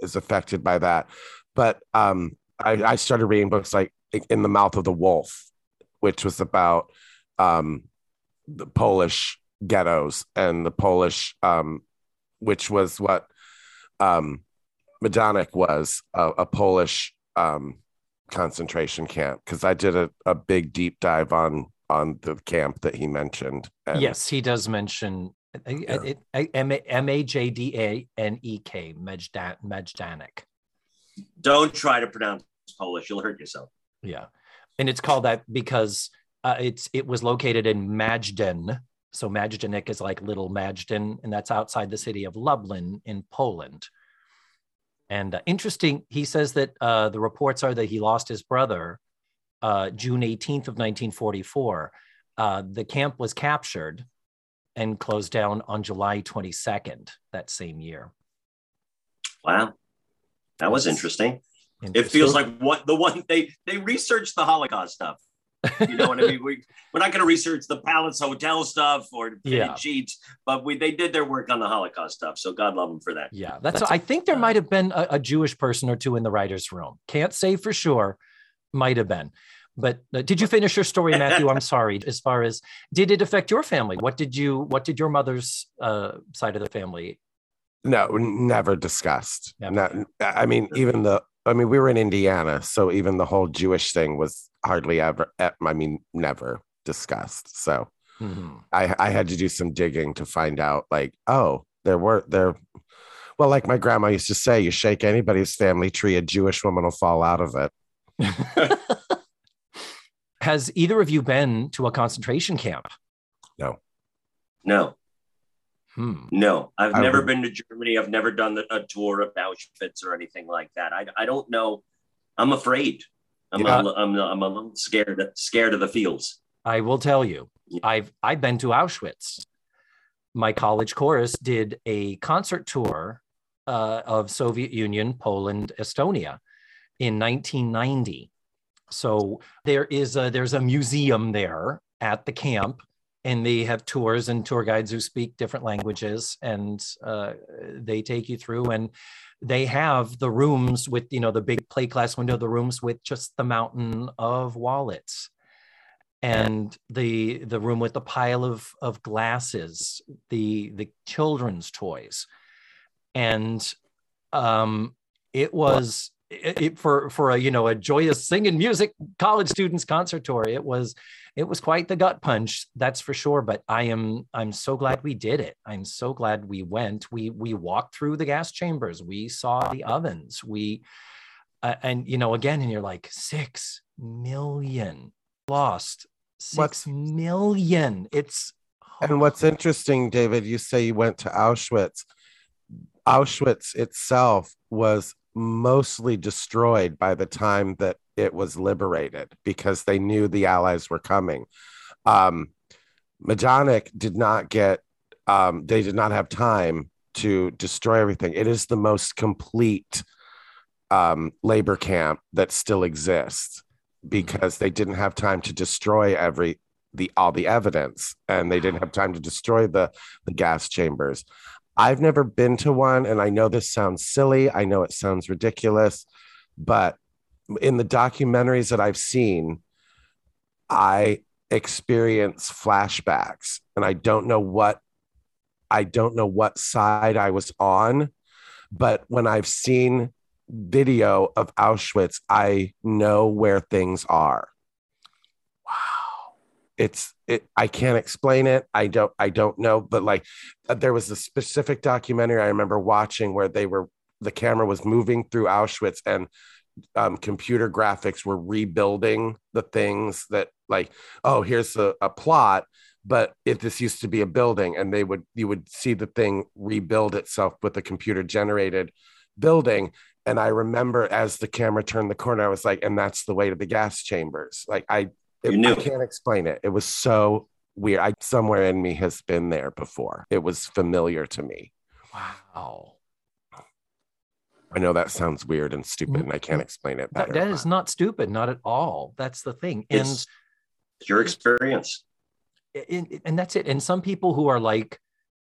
is affected by that. But um, I, I started reading books like In the Mouth of the Wolf, which was about um, the Polish ghettos and the Polish, um, which was what um, Majdanek was a, a Polish um, concentration camp because I did a, a big deep dive on on the camp that he mentioned. And yes, he does mention yeah. M A J D A N E K Majdanek. Don't try to pronounce Polish; you'll hurt yourself. Yeah, and it's called that because uh, it's it was located in Majden. So Majdanek is like Little Majden, and that's outside the city of Lublin in Poland. And uh, interesting, he says that uh, the reports are that he lost his brother uh, June 18th of 1944. Uh, the camp was captured and closed down on July 22nd that same year. Wow, that was interesting. Interesting. It feels like what the one they they researched the Holocaust stuff. You know what I mean? We, we're not going to research the Palace Hotel stuff or yeah. sheets, but we they did their work on the Holocaust stuff. So God love them for that. Yeah, that's. that's I think there uh, might have been a, a, Jewish person or two in the writers' room. Can't say for sure. Might have been. But uh, did you finish your story, Matthew? I'm sorry. As far as did it affect your family? What did you? What did your mother's uh, side of the family? No, never discussed. Never. Not, I mean, even the. I mean, we were in Indiana, so even the whole Jewish thing was hardly ever i mean never discussed so mm-hmm. i i had to do some digging to find out like oh there were there well like my grandma used to say you shake anybody's family tree a jewish woman will fall out of it. Has either of you been to a concentration camp? No. No Hmm. No, I've I never would... been to Germany. I've never done a tour of Auschwitz or anything like that. I, I don't know. I'm afraid. I'm, yeah. a, I'm, a, I'm a little scared scared of the fields. I will tell you, yeah. I've I've been to Auschwitz. My college chorus did a concert tour uh, of Soviet Union, Poland, Estonia in 1990. So there is a, there's a museum there at the camp, and they have tours and tour guides who speak different languages, and uh, they take you through and they have the rooms with you know the big plate glass window the rooms with just the mountain of wallets. And the the room with the pile of of glasses the the children's toys. And um it was it, for for a you know a joyous singing music college students concert tour it was it was quite the gut punch that's for sure but i am i'm so glad we did it. I'm so glad we went. We we walked through the gas chambers. We saw the ovens. We uh, and you know again and you're like six million lost six what's, million. It's and what's interesting david you say you went to auschwitz. Auschwitz itself was mostly destroyed by the time that it was liberated because they knew the Allies were coming. Um, Majdanek did not get, um, they did not have time to destroy everything. It is the most complete um, labor camp that still exists because they didn't have time to destroy every the all the evidence and they didn't have time to destroy the the gas chambers I've never been to one, and I know this sounds silly. I know it sounds ridiculous, but in the documentaries that I've seen, I experience flashbacks, and I don't know what I don't know what side I was on, but when I've seen video of Auschwitz, I know where things are it's it i can't explain it. I don't i don't know but like uh, there was a specific documentary i remember watching where they were the camera was moving through auschwitz and um, computer graphics were rebuilding the things that like oh here's a, a plot but if this used to be a building and they would you would see the thing rebuild itself with a computer generated building. And i remember as the camera turned the corner i was like and that's the way to the gas chambers. Like i it, I can't explain it. It was so weird. I somewhere in me has been there before. It was familiar to me. Wow. I know that sounds weird and stupid, and I can't mm-hmm. explain it better. that, that is not stupid, not at all. That's the thing. And it's, your experience. and, and that's it. And some people who are like,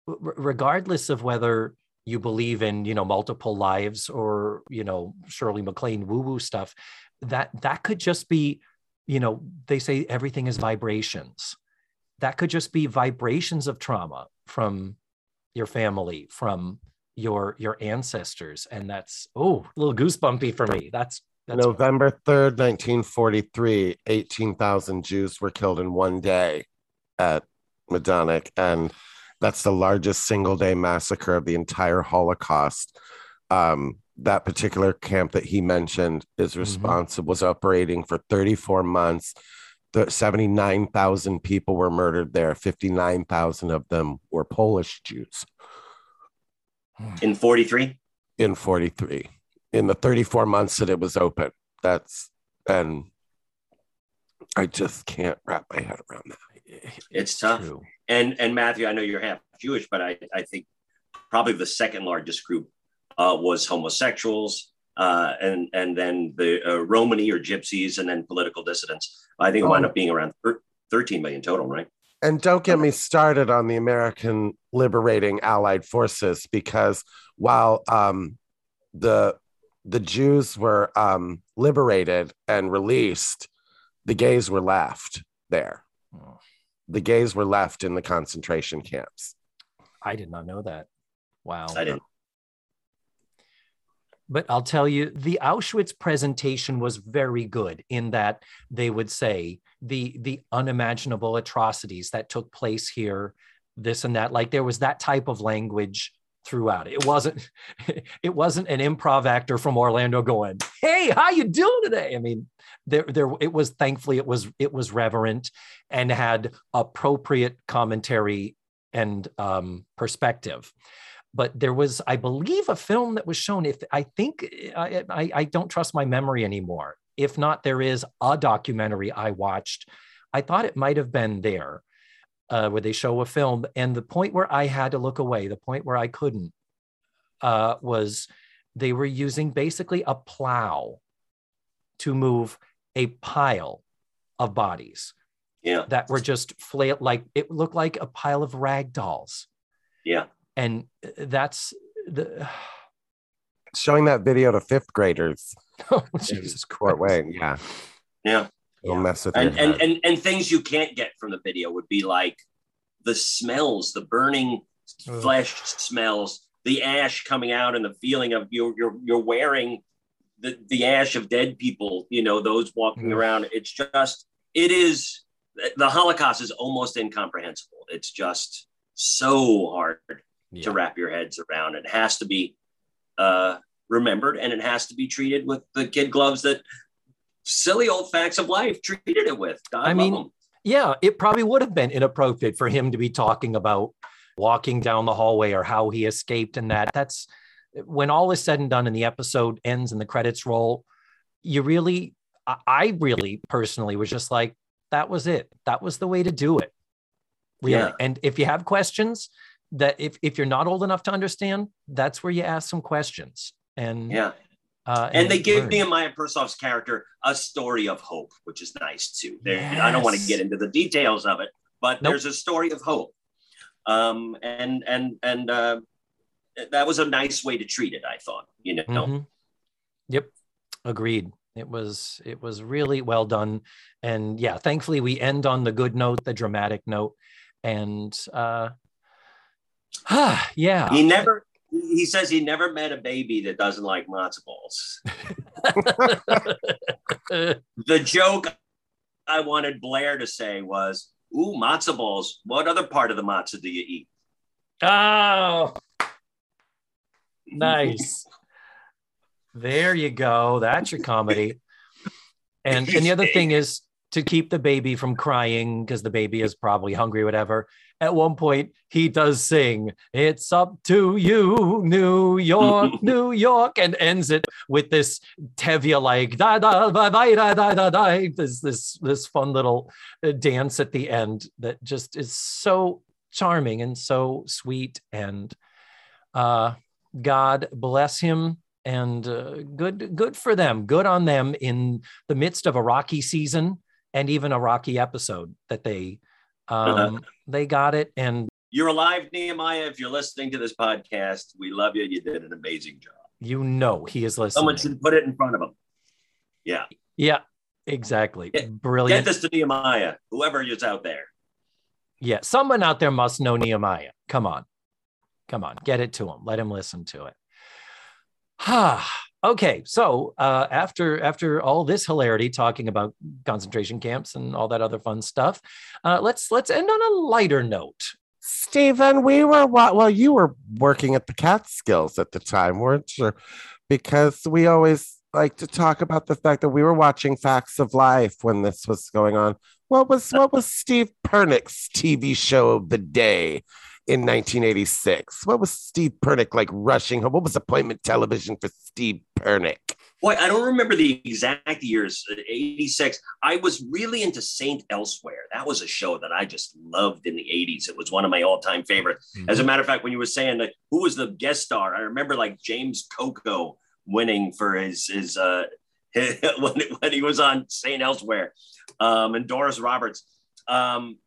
regardless of whether you believe in you know multiple lives or you know Shirley MacLaine woo woo stuff, that that could just be, you know, they say everything is vibrations. That could just be vibrations of trauma from your family, from your your ancestors, and that's oh, a little goosebumpy for me. That's that's November 3rd, 1943, 18,000 Jews were killed in one day at Majdanek. And that's the largest single day massacre of the entire Holocaust. Um, that particular camp that he mentioned is mm-hmm. responsible, was operating for 34 months. The 79,000 people were murdered there. 59,000 of them were Polish Jews hmm. In 43, in 43 in the 34 months that it was open. That's, and I just can't wrap my head around that. It's tough. true. and and Matthew, I know you're half Jewish, but I I think probably the second largest group uh, was homosexuals, uh, and and then the uh, Romani or Gypsies, and then political dissidents. I think it wound Oh. up being around thir- 13 million total, right? And don't get me started on the American liberating Allied forces because while um, the the Jews were um, liberated and released, the gays were left there. Oh, The gays were left in the concentration camps. I did not know that. Wow. I didn't. But I'll tell you, the Auschwitz presentation was very good in that they would say the the unimaginable atrocities that took place here, this and that. Like there was that type of language throughout. It wasn't it wasn't an improv actor from Orlando going, "Hey, how you doing today?" I mean, there there it was. Thankfully, it was it was reverent and had appropriate commentary and um, perspective but there was i believe a film that was shown if i think I, I i don't trust my memory anymore. If not there is a documentary i watched. I thought it might have been there uh, where they show a film and the point where i had to look away the point where i couldn't uh, was they were using basically a plow to move a pile of bodies Yeah, that were just flail like it looked like a pile of rag dolls. Yeah. And uh, that's the Showing that video to fifth graders, oh, Jesus Fort Christ. Wayne, yeah, Yeah. it'll Yeah. mess with your and, and head. and and things you can't get from the video would be like the smells, the burning Ugh. flesh smells, the ash coming out, and the feeling of you're you're you're wearing the the ash of dead people. You know those walking Ugh. around. It's just it is the Holocaust is almost incomprehensible. It's just so hard Yeah. to wrap your heads around. It has to be uh, remembered, and it has to be treated with the kid gloves that silly old facts of life treated it with. God I mean, 'em. yeah, it probably would have been inappropriate for him to be talking about walking down the hallway or how he escaped and that. That's when all is said and done and the episode ends and the credits roll, you really, I- I really personally was just like, that was it. That was the way to do it. Really. Yeah. And if you have questions that if, if you're not old enough to understand, that's where you ask some questions. And yeah. uh, And they give. Nehemiah Persoff's character a story of hope, which is nice too. There, I don't want to get into the details of it, but Nope. there's a story of hope. Um, and and and uh, that was a nice way to treat it. I thought, you know, Mhm. Yep, agreed. It was it was really well done, and yeah, thankfully we end on the good note, the dramatic note, and uh, Ah, yeah, he never. He says he never met a baby that doesn't like matzo balls. The joke I wanted Blair to say was, "Ooh, matzo balls. What other part of the matzah do you eat?" oh, nice. There you go. That's your comedy. And and the other thing is to keep the baby from crying because the baby is probably hungry, whatever at one point he does sing it's up to you new york new york and ends it with this Tevye like da da da da da da da this this this fun little uh, dance at the end that just is so charming and so sweet and uh, god bless him and uh, good good for them good on them in the midst of a rocky season and even a rocky episode that they um, Uh-huh. they got it. And You're alive, Nehemiah. If you're listening to this podcast, we love you. You did an amazing job. you know he is listening. Someone should put it in front of him. Yeah. Yeah, exactly. Get- Get this to Nehemiah, whoever is out there. Yeah, someone out there must know Nehemiah. Come on. Come on, get it to him. Let him listen to it. okay, so uh, after after all this hilarity talking about concentration camps and all that other fun stuff, uh, let's let's end on a lighter note. Stephen, we were well, you were working at the Catskills at the time, weren't you? Because we always like to talk about the fact that we were watching Facts of Life when this was going on. What was what was Steve Pernick's TV show of the day in 1986? What was Steve Pernick like rushing home? What was appointment television for Steve Pernick? Boy, I don't remember the exact years. uh, 86. I was really into Saint Elsewhere. That was a show that I just loved in the 80s. It was one of my all-time favorites. As a matter of fact, when you were saying like who was the guest star, I remember like James Coco winning for his his uh when, when he was on Saint Elsewhere, um, and Doris Roberts. Um,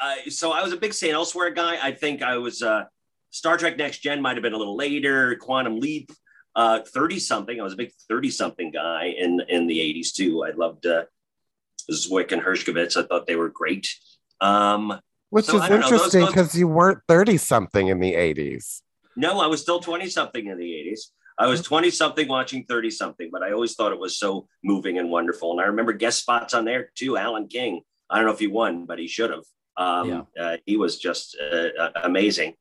I, so I was a big Saint Elsewhere guy. I think I was uh, Star Trek Next Gen might have been a little later. Quantum Leap, thirty something. I was a big thirty something guy in in the eighties too. I loved uh, Zwick and Herskovitz. I thought they were great. Um, Which So, is I don't know, those- interesting because you weren't 30 something in the 80s. No, I was still 20 something in the 80s. I was 20 something watching 30 something, but I always thought it was so moving and wonderful. And I remember guest spots on there too. Alan King. I don't know if he won, but he should have. Um, uh, he was just uh, uh, amazing.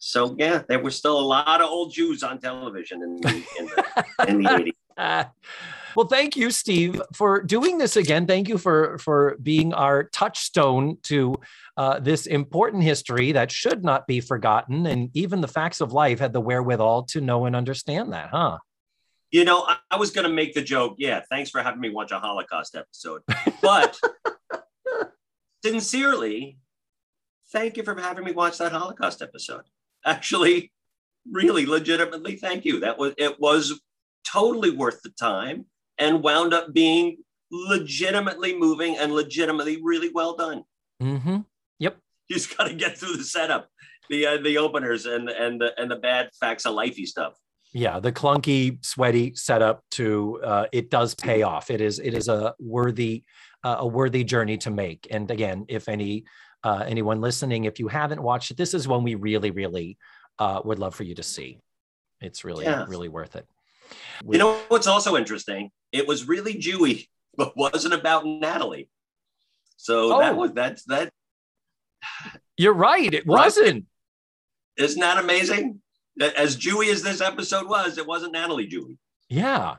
So, yeah, there were still a lot of old Jews on television in the, in the, in the 80s. Ah. well, thank you, Steve, for doing this again. Thank you for for being our touchstone to uh, this important history that should not be forgotten. And even the facts of life had the wherewithal to know and understand that, huh? You know, I, I was going to make the joke. Yeah, thanks for having me watch a Holocaust episode. But sincerely, thank you for having me watch that Holocaust episode. Actually, really, legitimately, thank you. That was it was totally worth the time and wound up being legitimately moving and legitimately really well done. Mm-hmm. Yep. You just got to get through the setup, the uh, the openers, and and the and the bad facts of lifey stuff. Yeah, the clunky, sweaty setup to uh, it does pay off. It is it is a worthy uh, a worthy journey to make. And again, if any uh, anyone listening, if you haven't watched it, this is one we really really uh, would love for you to see. It's really really worth it. You know what's also interesting? It was really Jewy, but wasn't about Natalie. So Oh. that was that's that You're right. It wasn't. isn't that amazing? As Jewy as this episode was, it wasn't Natalie Jewy. Yeah.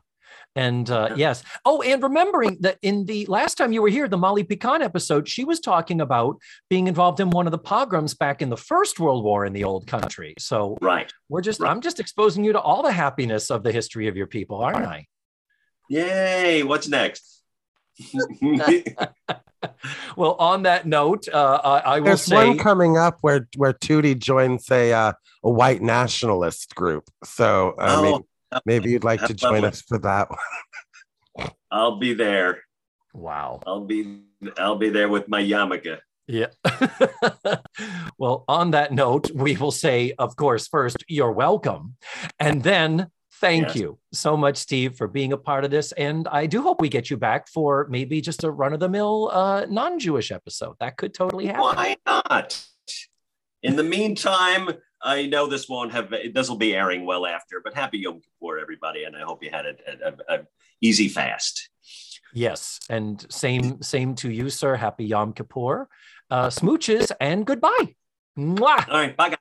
And uh, yes. Oh, and remembering that in the last time you were here, the Molly Picon episode, she was talking about being involved in one of the pogroms back in the First World War in the old country. So Right. we're just, Right. I'm just exposing you to all the happiness of the history of your people, aren't I? Yay. What's next? Well, on that note, uh, I, I will There's say, one coming up where where Tootie joins a uh, a white nationalist group. So I Oh, mean, maybe you'd like to join us for that one. I'll be there. wow. I'll be I'll be there with my yarmulke. Yeah. well, on that note, we will say, of course, first, you're welcome. And then, thank Yes. you so much, Steve, for being a part of this. And I do hope we get you back for maybe just a run of the mill uh, non Jewish episode. That could totally happen. Why not? In the meantime, I know this won't have this will be airing well after, but happy Yom Kippur, everybody, and I hope you had a, a, a easy fast. Yes. And same, same to you, sir. Happy Yom Kippur. Uh, smooches and goodbye. Mwah! All right, bye guys.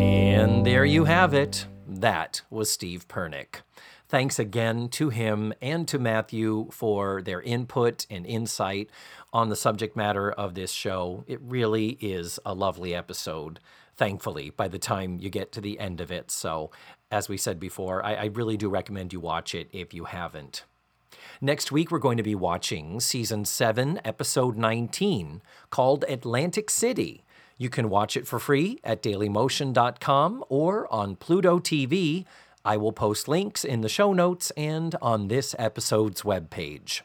And there you have it. That was Steve Pernick. Thanks again to him and to Matthew for their input and insight on the subject matter of this show. It really is a lovely episode, thankfully, by the time you get to the end of it. So, as we said before, I, I really do recommend you watch it if you haven't. Next week, we're going to be watching season 7, episode 19, called Atlantic City. You can watch it for free at dailymotion.com or on Pluto TV, I will post links in the show notes and on this episode's webpage.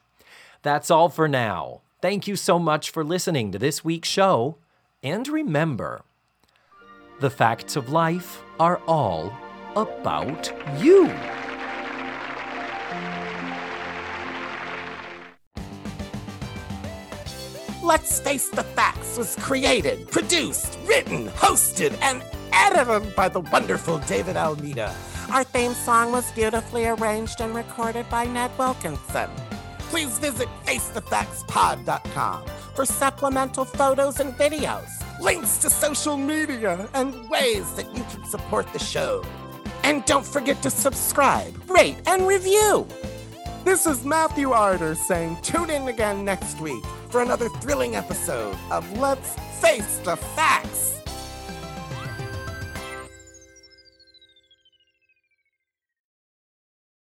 That's all for now. Thank you so much for listening to this week's show. And remember, the facts of life are all about you. Let's Face the Facts was created, produced, written, hosted, and edited by the wonderful David Almeida. Our theme song was beautifully arranged and recorded by Ned Wilkinson. Please visit FaceTheFactsPod.com for supplemental photos and videos, links to social media, and ways that you can support the show. And don't forget to subscribe, rate, and review. This is Matthew Arder saying tune in again next week for another thrilling episode of Let's Face the Facts.